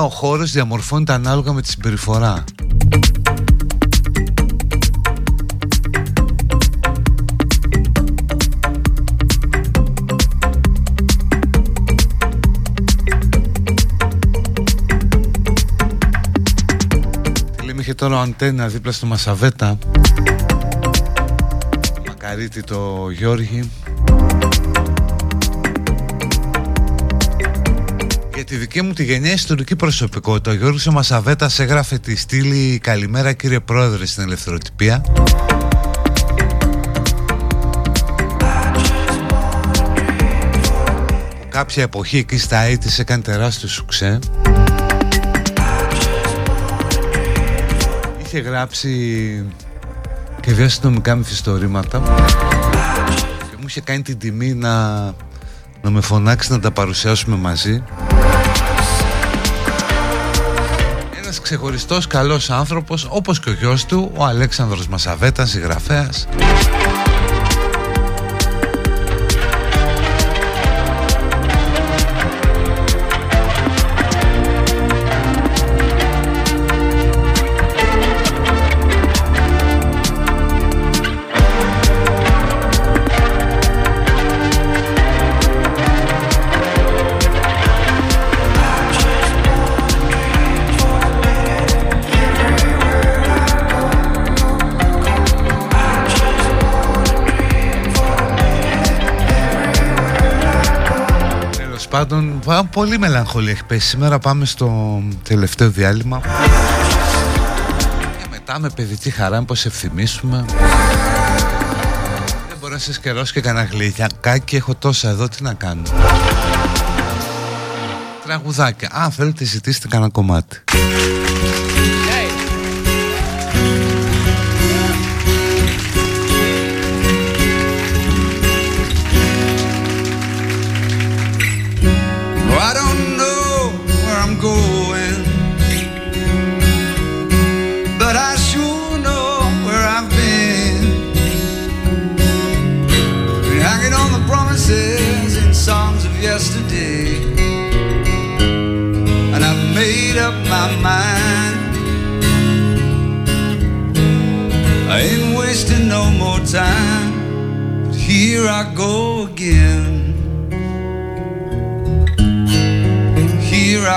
Τελικά ο χώρος διαμορφώνεται ανάλογα με τη συμπεριφορά. Είχε τώρα ο αντένα δίπλα στο Μασαβέτα. Μακαρίτη το Γιώργη τη δική μου τη γενιά ιστορική προσωπικότητα. Ο Γιώργος ο Μασαβέτας έγραφε τη στήλη. Καλημέρα κύριε Πρόεδρε στην Ελευθεροτυπία. Κάποια εποχή εκεί στα 80's έκανε τεράστιο σουξέ. Είχε γράψει και δύο αστυνομικά μυθιστορήματα. Και μου είχε κάνει την τιμή να, να με φωνάξει να τα παρουσιάσουμε μαζί Ένας ξεχωριστός καλός άνθρωπος όπως και ο γιος του ο Αλέξανδρος Μασαβέτας, συγγραφέας πολύ μελαγχολία έχει πέσει. Σήμερα πάμε στο τελευταίο διάλειμμα. Και μετά με παιδική χαρά πως ευθυμίσουμε. Δεν μπορώ να σε σκερώσω και κανένα γλυκάκι Έχω τόσα εδώ τι να κάνω. Τραγουδάκια. Αν θέλετε ζητήστε κανένα κομμάτι going. But I sure know where I've been. Hanging on the promises and songs of yesterday. And I've made up my mind. I ain't wasting no more time. But here I go again.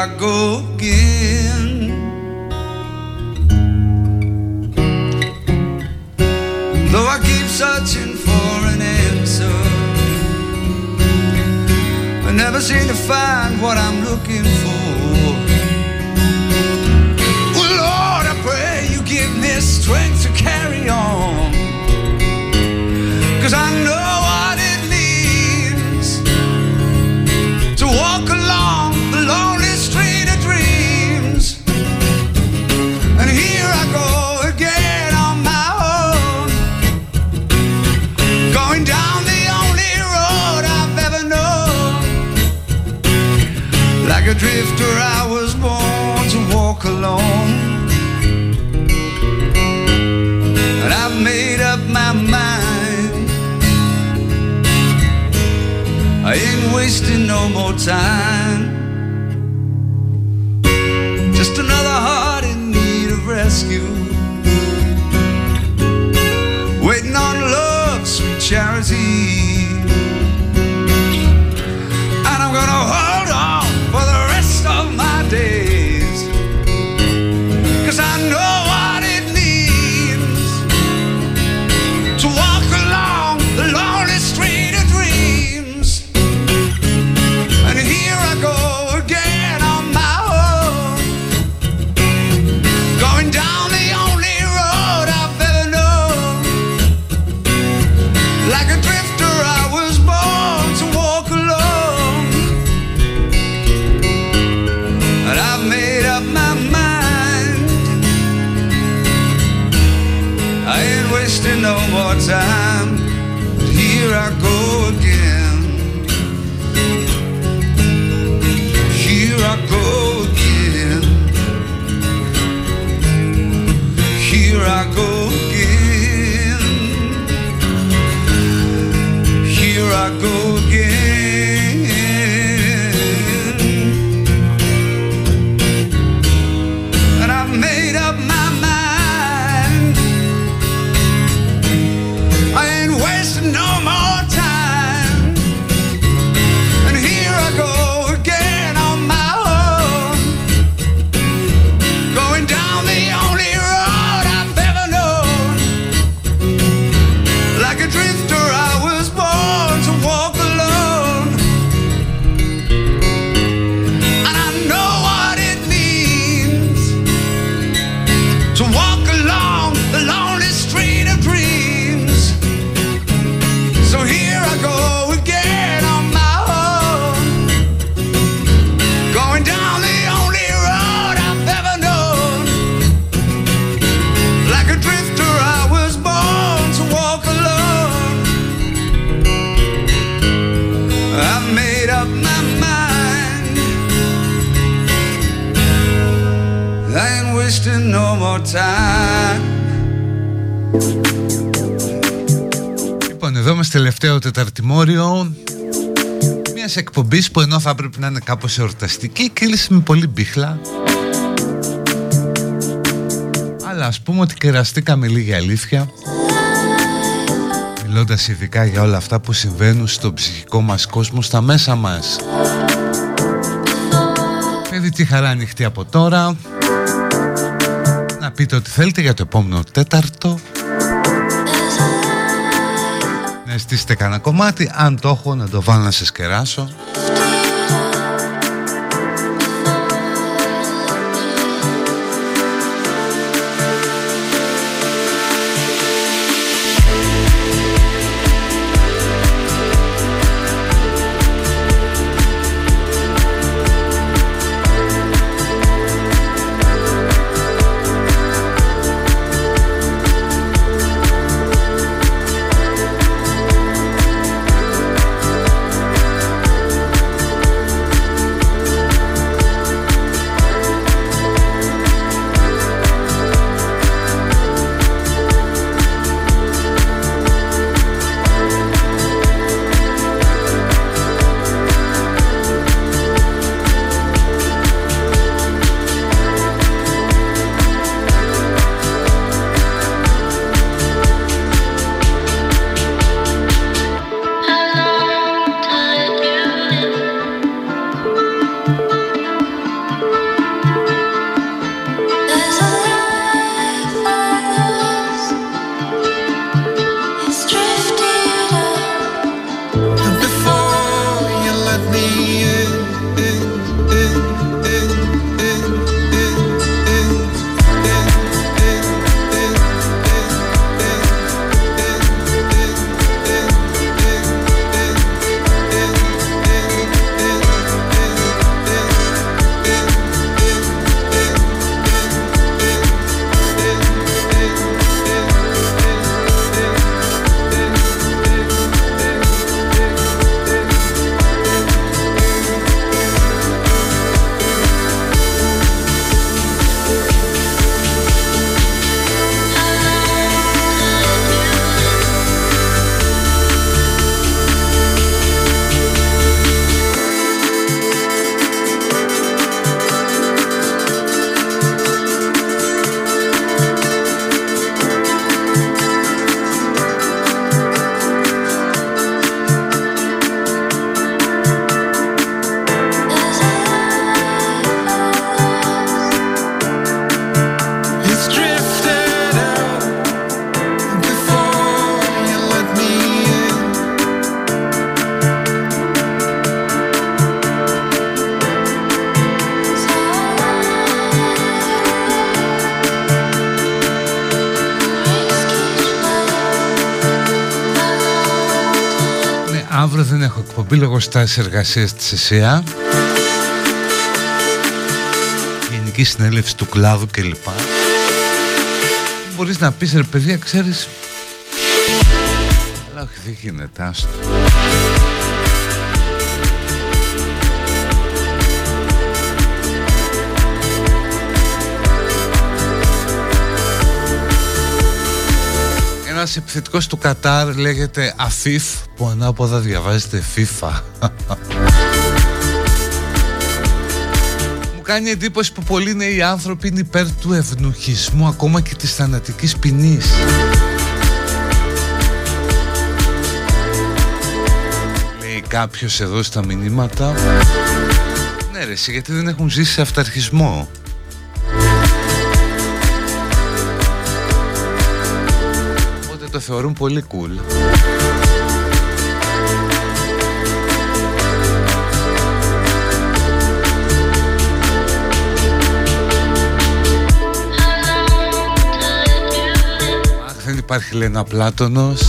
I go again. Though I keep searching for an answer, I never seem to find what I'm looking for. Well, Lord, I pray you give me strength to carry on. Cause I know drifter, I was born to walk alone. And I've made up my mind. I ain't wasting no more time. Just another heart in need of rescue. Waiting on love, sweet charity. Time. But here I go again. Here I go again. Here I go μια εκπομπής που ενώ θα έπρεπε να είναι κάπως εορταστική, κύλησε με πολύ μπίχλα. Αλλά ας πούμε ότι κεραστήκαμε λίγη αλήθεια Μιλώντας ειδικά για όλα αυτά που συμβαίνουν στο ψυχικό μας κόσμο, στα μέσα μας. Παιδί τη χαρά ανοιχτή από τώρα. Να πείτε ό,τι θέλετε για το επόμενο τέταρτο. Να στήσετε κανένα κομμάτι. Αν το έχω να το βάλω να σε σκεράσω δεν έχω εκπομπή λόγω στάση εργασίας της ΕΣΕΑ Γενική συνέλευση του κλάδου κλπ. Μπορείς να πεις ρε παιδιά ξέρεις Αλλά όχι δεν γίνεται άστο. Ένας επιθετικός του Κατάρ λέγεται Αφίφ που ανάποδα διαβάζεται FIFA. Μου κάνει εντύπωση που πολλοί νέοι άνθρωποι είναι υπέρ του ευνουχισμού ακόμα και της θανατικής ποινής. Λέει κάποιος εδώ στα μηνύματα Ναι ρε γιατί δεν έχουν ζήσει σε αυταρχισμό; Το θεωρούν πολύ cool. Υπάρχει λέει ένα Πλάτωνος.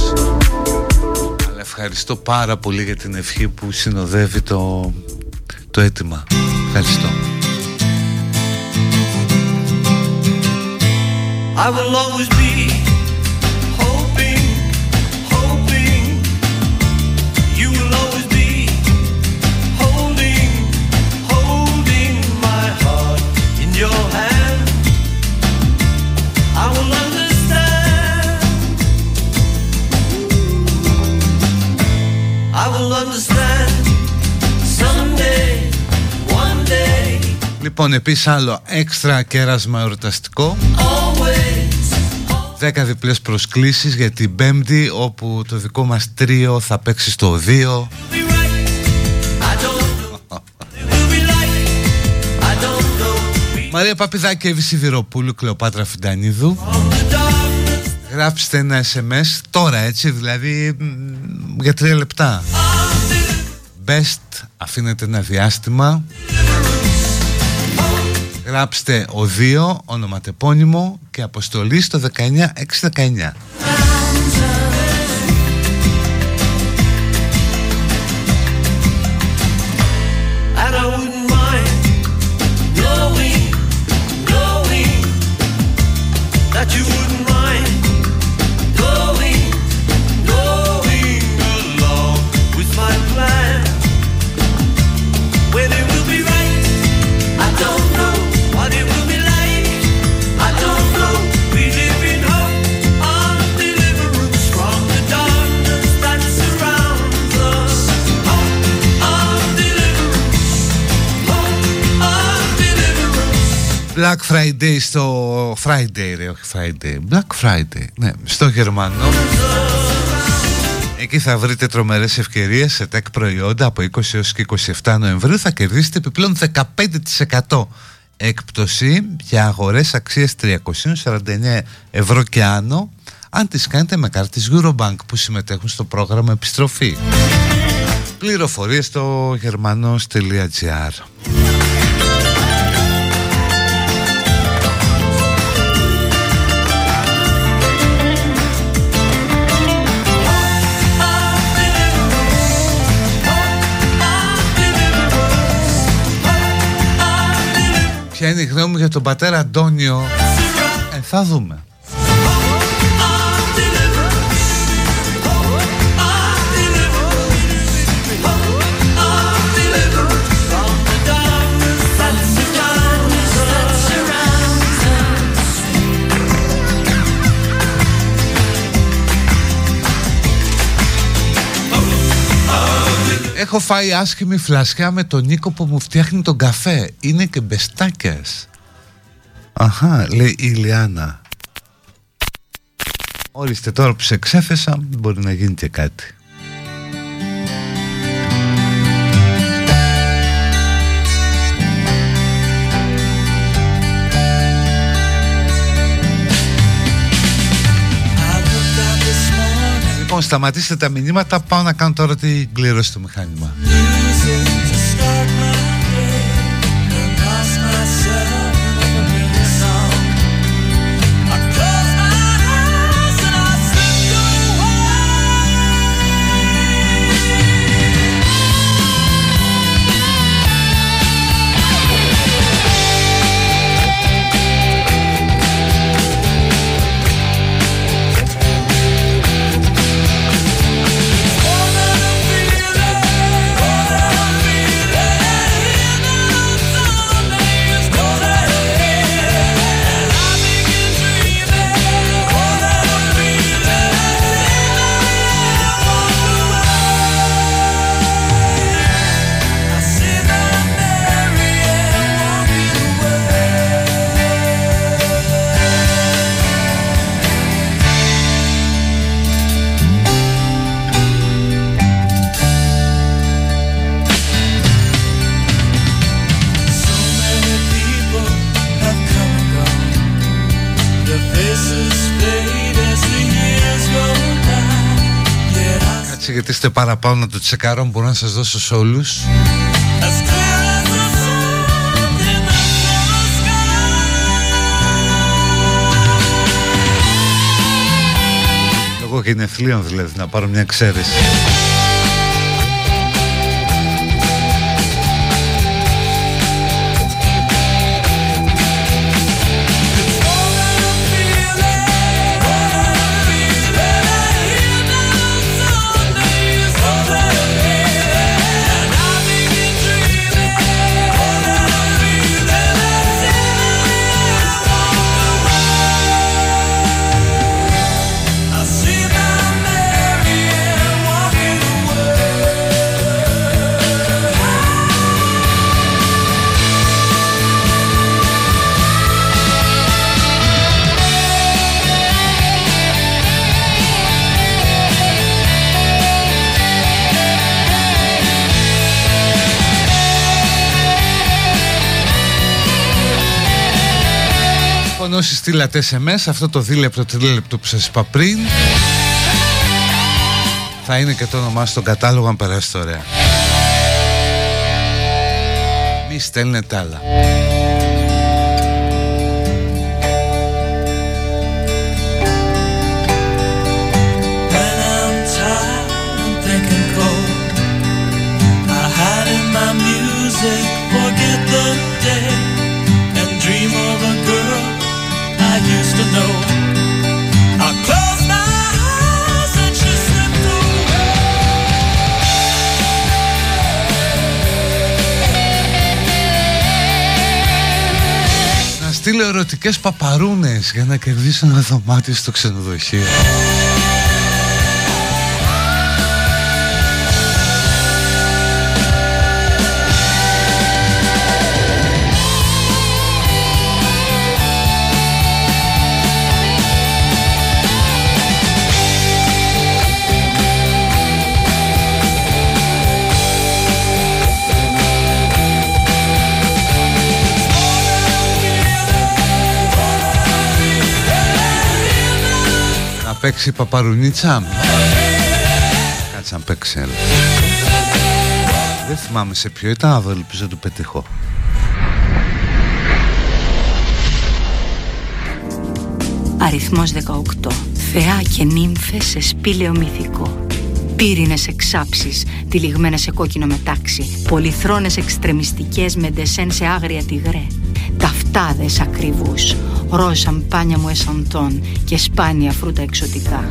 Αλλά ευχαριστώ πάρα πολύ για την ευχή που συνοδεύει το, το αίτημα. Ευχαριστώ. I will always be Λοιπόν, επίσης άλλο έξτρα κέρασμα εορταστικό. 10 διπλές προσκλήσεις για την Πέμπτη όπου το δικό μας τρίο θα παίξει στο 2 Μαρία Παπιδάκη, Εύη Σιδηροπούλου, Κλεοπάτρα Φιντανίδου. Γράψτε ένα SMS τώρα έτσι δηλαδή για τρία λεπτά. Best αφήνετε ένα διάστημα Γράψτε ο 2 ονοματεπώνυμο και αποστολή στο 19619 Black Friday στο Friday ρε, όχι Friday. Black Friday, ναι, στο Γερμανό. Εκεί θα βρείτε τρομερές ευκαιρίες σε tech προϊόντα από 20 έως και 27 Νοεμβρίου. Θα κερδίσετε επιπλέον 15% έκπτωση για αγορές αξίας 349 ευρώ και άνω αν τις κάνετε με κάρτες Eurobank που συμμετέχουν στο πρόγραμμα επιστροφή. Πληροφορίες στο germanos.gr Ποια είναι η γνώμη μου για τον πατέρα Αντώνιο. Ε, Θα δούμε Έχω φάει άσχημη φλασιά με τον Νίκο που μου φτιάχνει τον καφέ. Είναι και μπεστάκες. Αχά, λέει η Ιλιάνα. Ορίστε τώρα που σε ξέφεσα μπορεί να γίνει και κάτι. Λοιπόν, σταματήστε τα μηνύματα. Πάω να κάνω τώρα την κλήρωση του μηχάνημα. Έτσι γιατί είστε παραπάνω να το τσεκάρω μπορώ να σας δώσω σε όλους. Λόγω γενεθλίων δηλαδή να πάρω μια εξαίρεση στείλατε SMS αυτό το δίλεπτο τρίλεπτο που σας είπα πριν. Θα είναι και το όνομά στον κατάλογο αν περάσετε ωραία. Μη στέλνετε άλλα στείλω ερωτικές παπαρούνες για να κερδίσω ένα δωμάτιο στο ξενοδοχείο. Παίξει παπαρουνίτσα; Κάτσε να παίξει άλλο Δεν θυμάμαι σε ποιο ήταν αλλά ελπίζω να το πετύχω. Αριθμός 18 Θεά και νύμφες σε σπήλαιο μυθικό. Πύρινες εξάψεις, τυλιγμένες σε κόκκινο μετάξι. Πολυθρόνες εξτρεμιστικές με ντεσέν σε άγρια τυγρέ. Ταυτάδες ακριβούς ροζ σαμπάνια μου εσαντών και σπάνια φρούτα εξωτικά.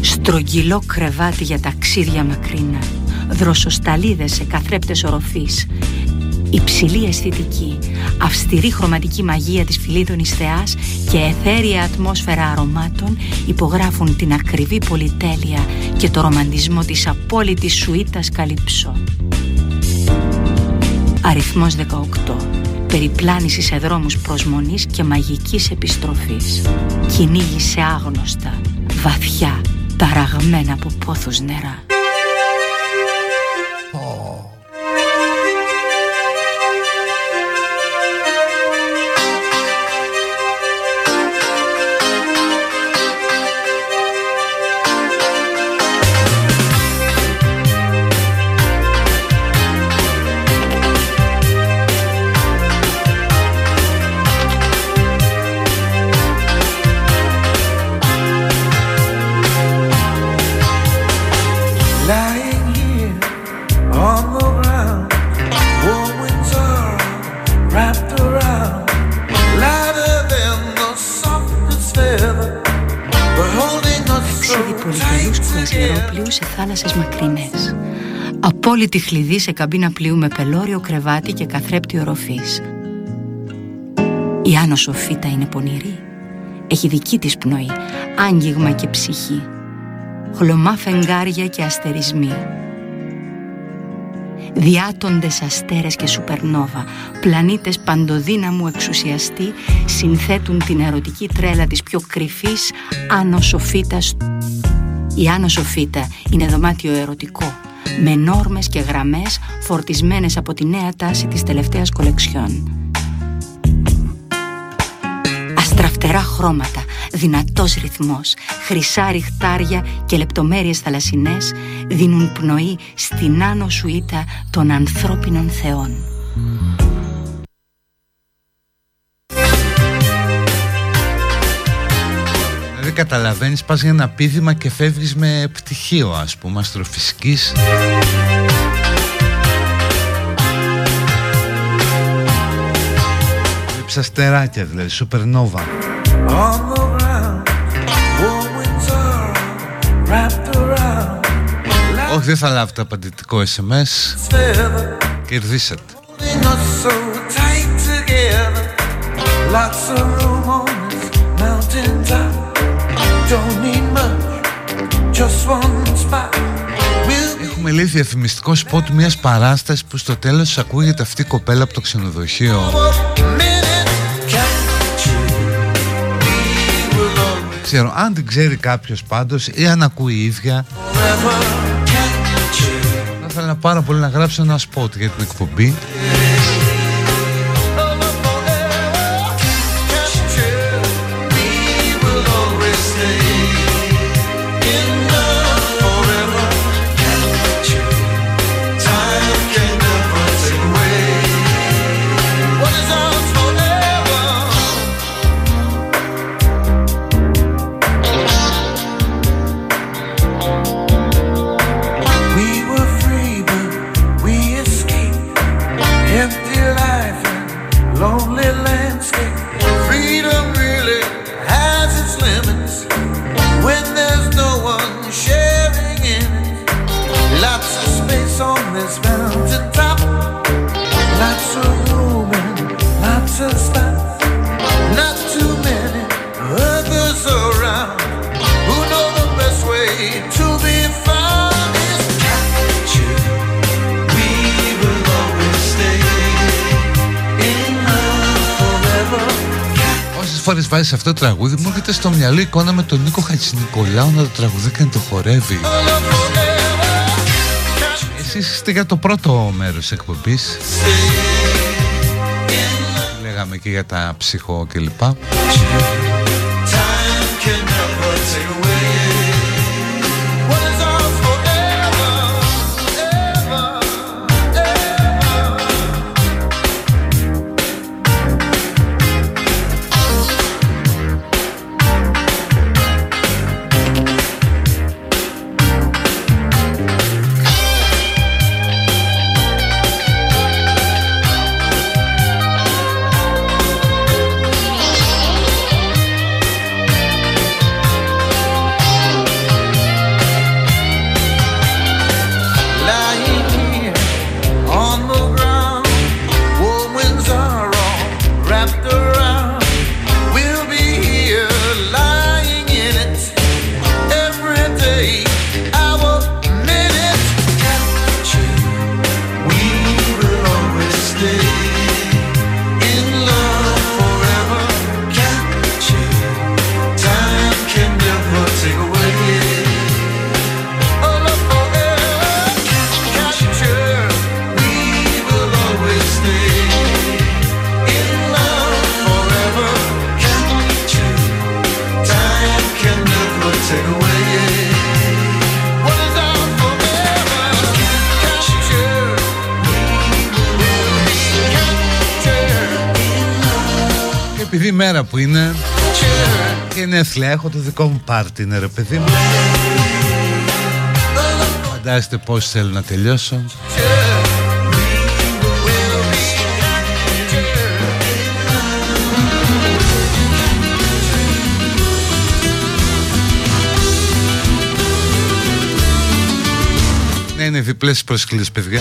Στρογγυλό κρεβάτι για ταξίδια μακρινά, δροσοσταλίδες σε καθρέπτες οροφής, υψηλή αισθητική, αυστηρή χρωματική μαγεία της φιλίδωνης θεάς και εθέρια ατμόσφαιρα αρωμάτων υπογράφουν την ακριβή πολυτέλεια και το ρομαντισμό της απόλυτης σουίτας καλυψό. Αριθμός 18 Περιπλάνηση σε δρόμους προσμονής και μαγικής επιστροφής. Κυνήγη σε άγνωστα, βαθιά, ταραγμένα από πόθους νερά απόλυτη χλειδί σε καμπίνα πλοίου με πελώριο κρεβάτι και καθρέπτη οροφής. Η Άνω Σοφίτα είναι πονηρή. Έχει δική της πνοή, άγγιγμα και ψυχή. Χλωμά φεγγάρια και αστερισμοί. Διάτοντες αστέρες και σουπερνόβα, πλανήτες παντοδύναμου εξουσιαστή, συνθέτουν την ερωτική τρέλα της πιο κρυφής Άνω Σοφίτας. Η Άνω Σοφίτα είναι δωμάτιο ερωτικό, με νόρμες και γραμμές φορτισμένες από τη νέα τάση της τελευταίας κολεξιών. φτερά χρώματα, δυνατός ρυθμός, χρυσά ριχτάρια και λεπτομέρειες θαλασσινές δίνουν πνοή στην άνω σουίτα των ανθρώπινων θεών. Καταλαβαίνεις πας για ένα πίδημα και φεύγεις με πτυχίο ας πούμε αστροφυσικής. Βλέπεις αστεράκια δηλαδή, σουπερνόβα Όχι δεν θα λάβετε απαντητικό SMS Κερδίσατε. Lots of Έχουμε λέει διαφημιστικό σποτ μιας παράστασης που στο τέλος ακούγεται αυτή η κοπέλα από το ξενοδοχείο. Ξέρω αν την ξέρει κάποιος πάντως ή αν ακούει η ίδια Θα ήθελα πάρα πολύ να γράψω ένα σποτ για την εκπομπή φορές βάζεις αυτό το τραγούδι μου έρχεται στο μυαλό εικόνα με τον Νίκο Χατζηνικολάου να το τραγουδεί και να το χορεύει. Εσείς είστε για το πρώτο μέρος εκπομπής. Λέγαμε και για τα ψυχο κλπ και είναι εθλέα, έχω το δικό μου πάρτι είναι ρε παιδί μου Φαντάζεστε πώς θέλω να τελειώσω. Ναι, είναι διπλές προσκλήσεις παιδιά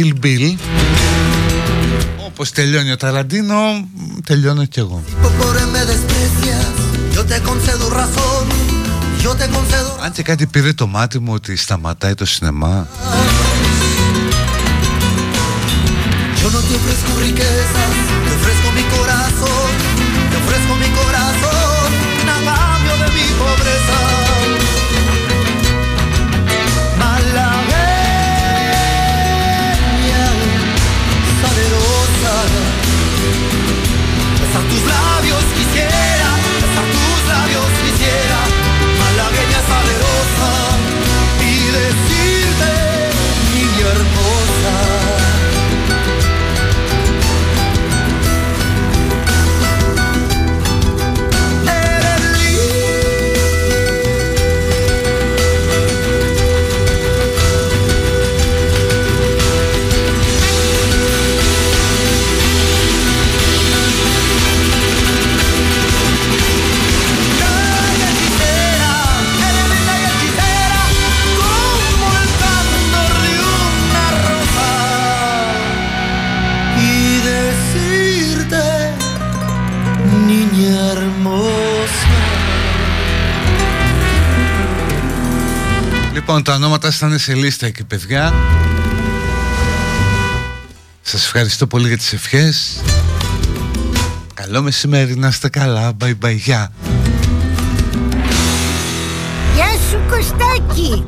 Kill Bill. Όπως τελειώνει ο Ταραντίνο Τελειώνω κι εγώ. Αν και κάτι πήρε το μάτι μου Ότι σταματάει το σινεμά. Yo no te ofrezco riquezas, te ofrezco mi corazón, Λοιπόν, τα ονόματα θα είναι σε λίστα εκεί, παιδιά. Σας ευχαριστώ πολύ για τις ευχές. Καλό μεσημέρι, να είστε καλά. Bye bye, γεια. Γεια σου Κωστάκη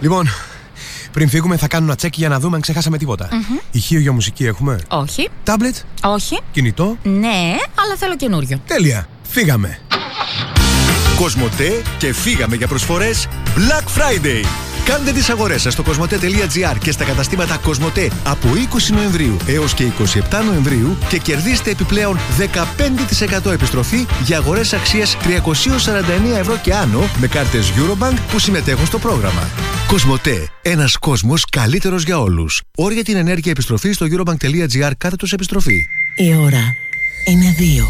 Λοιπόν, πριν φύγουμε θα κάνω ένα τσέκ για να δούμε αν ξεχάσαμε τίποτα. Ηχείο για μουσική έχουμε; Όχι. Τάμπλετ, Όχι. κινητό; Ναι, αλλά θέλω καινούριο. Τέλεια. Φύγαμε. Κοσμοτέ και φύγαμε για προσφορές Black Friday. Κάντε τις αγορές σας στο κοσμοτέ.gr και στα καταστήματα Κοσμοτέ από 20 Νοεμβρίου έως και 27 Νοεμβρίου και κερδίστε επιπλέον 15% επιστροφή για αγορές αξίας 349 ευρώ και άνω με κάρτες Eurobank που συμμετέχουν στο πρόγραμμα. Κοσμοτέ. Ένας κόσμος καλύτερος για όλους. Όρια την ενέργεια επιστροφή στο eurobank.gr κάθετος επιστροφή. Η ώρα είναι δύο.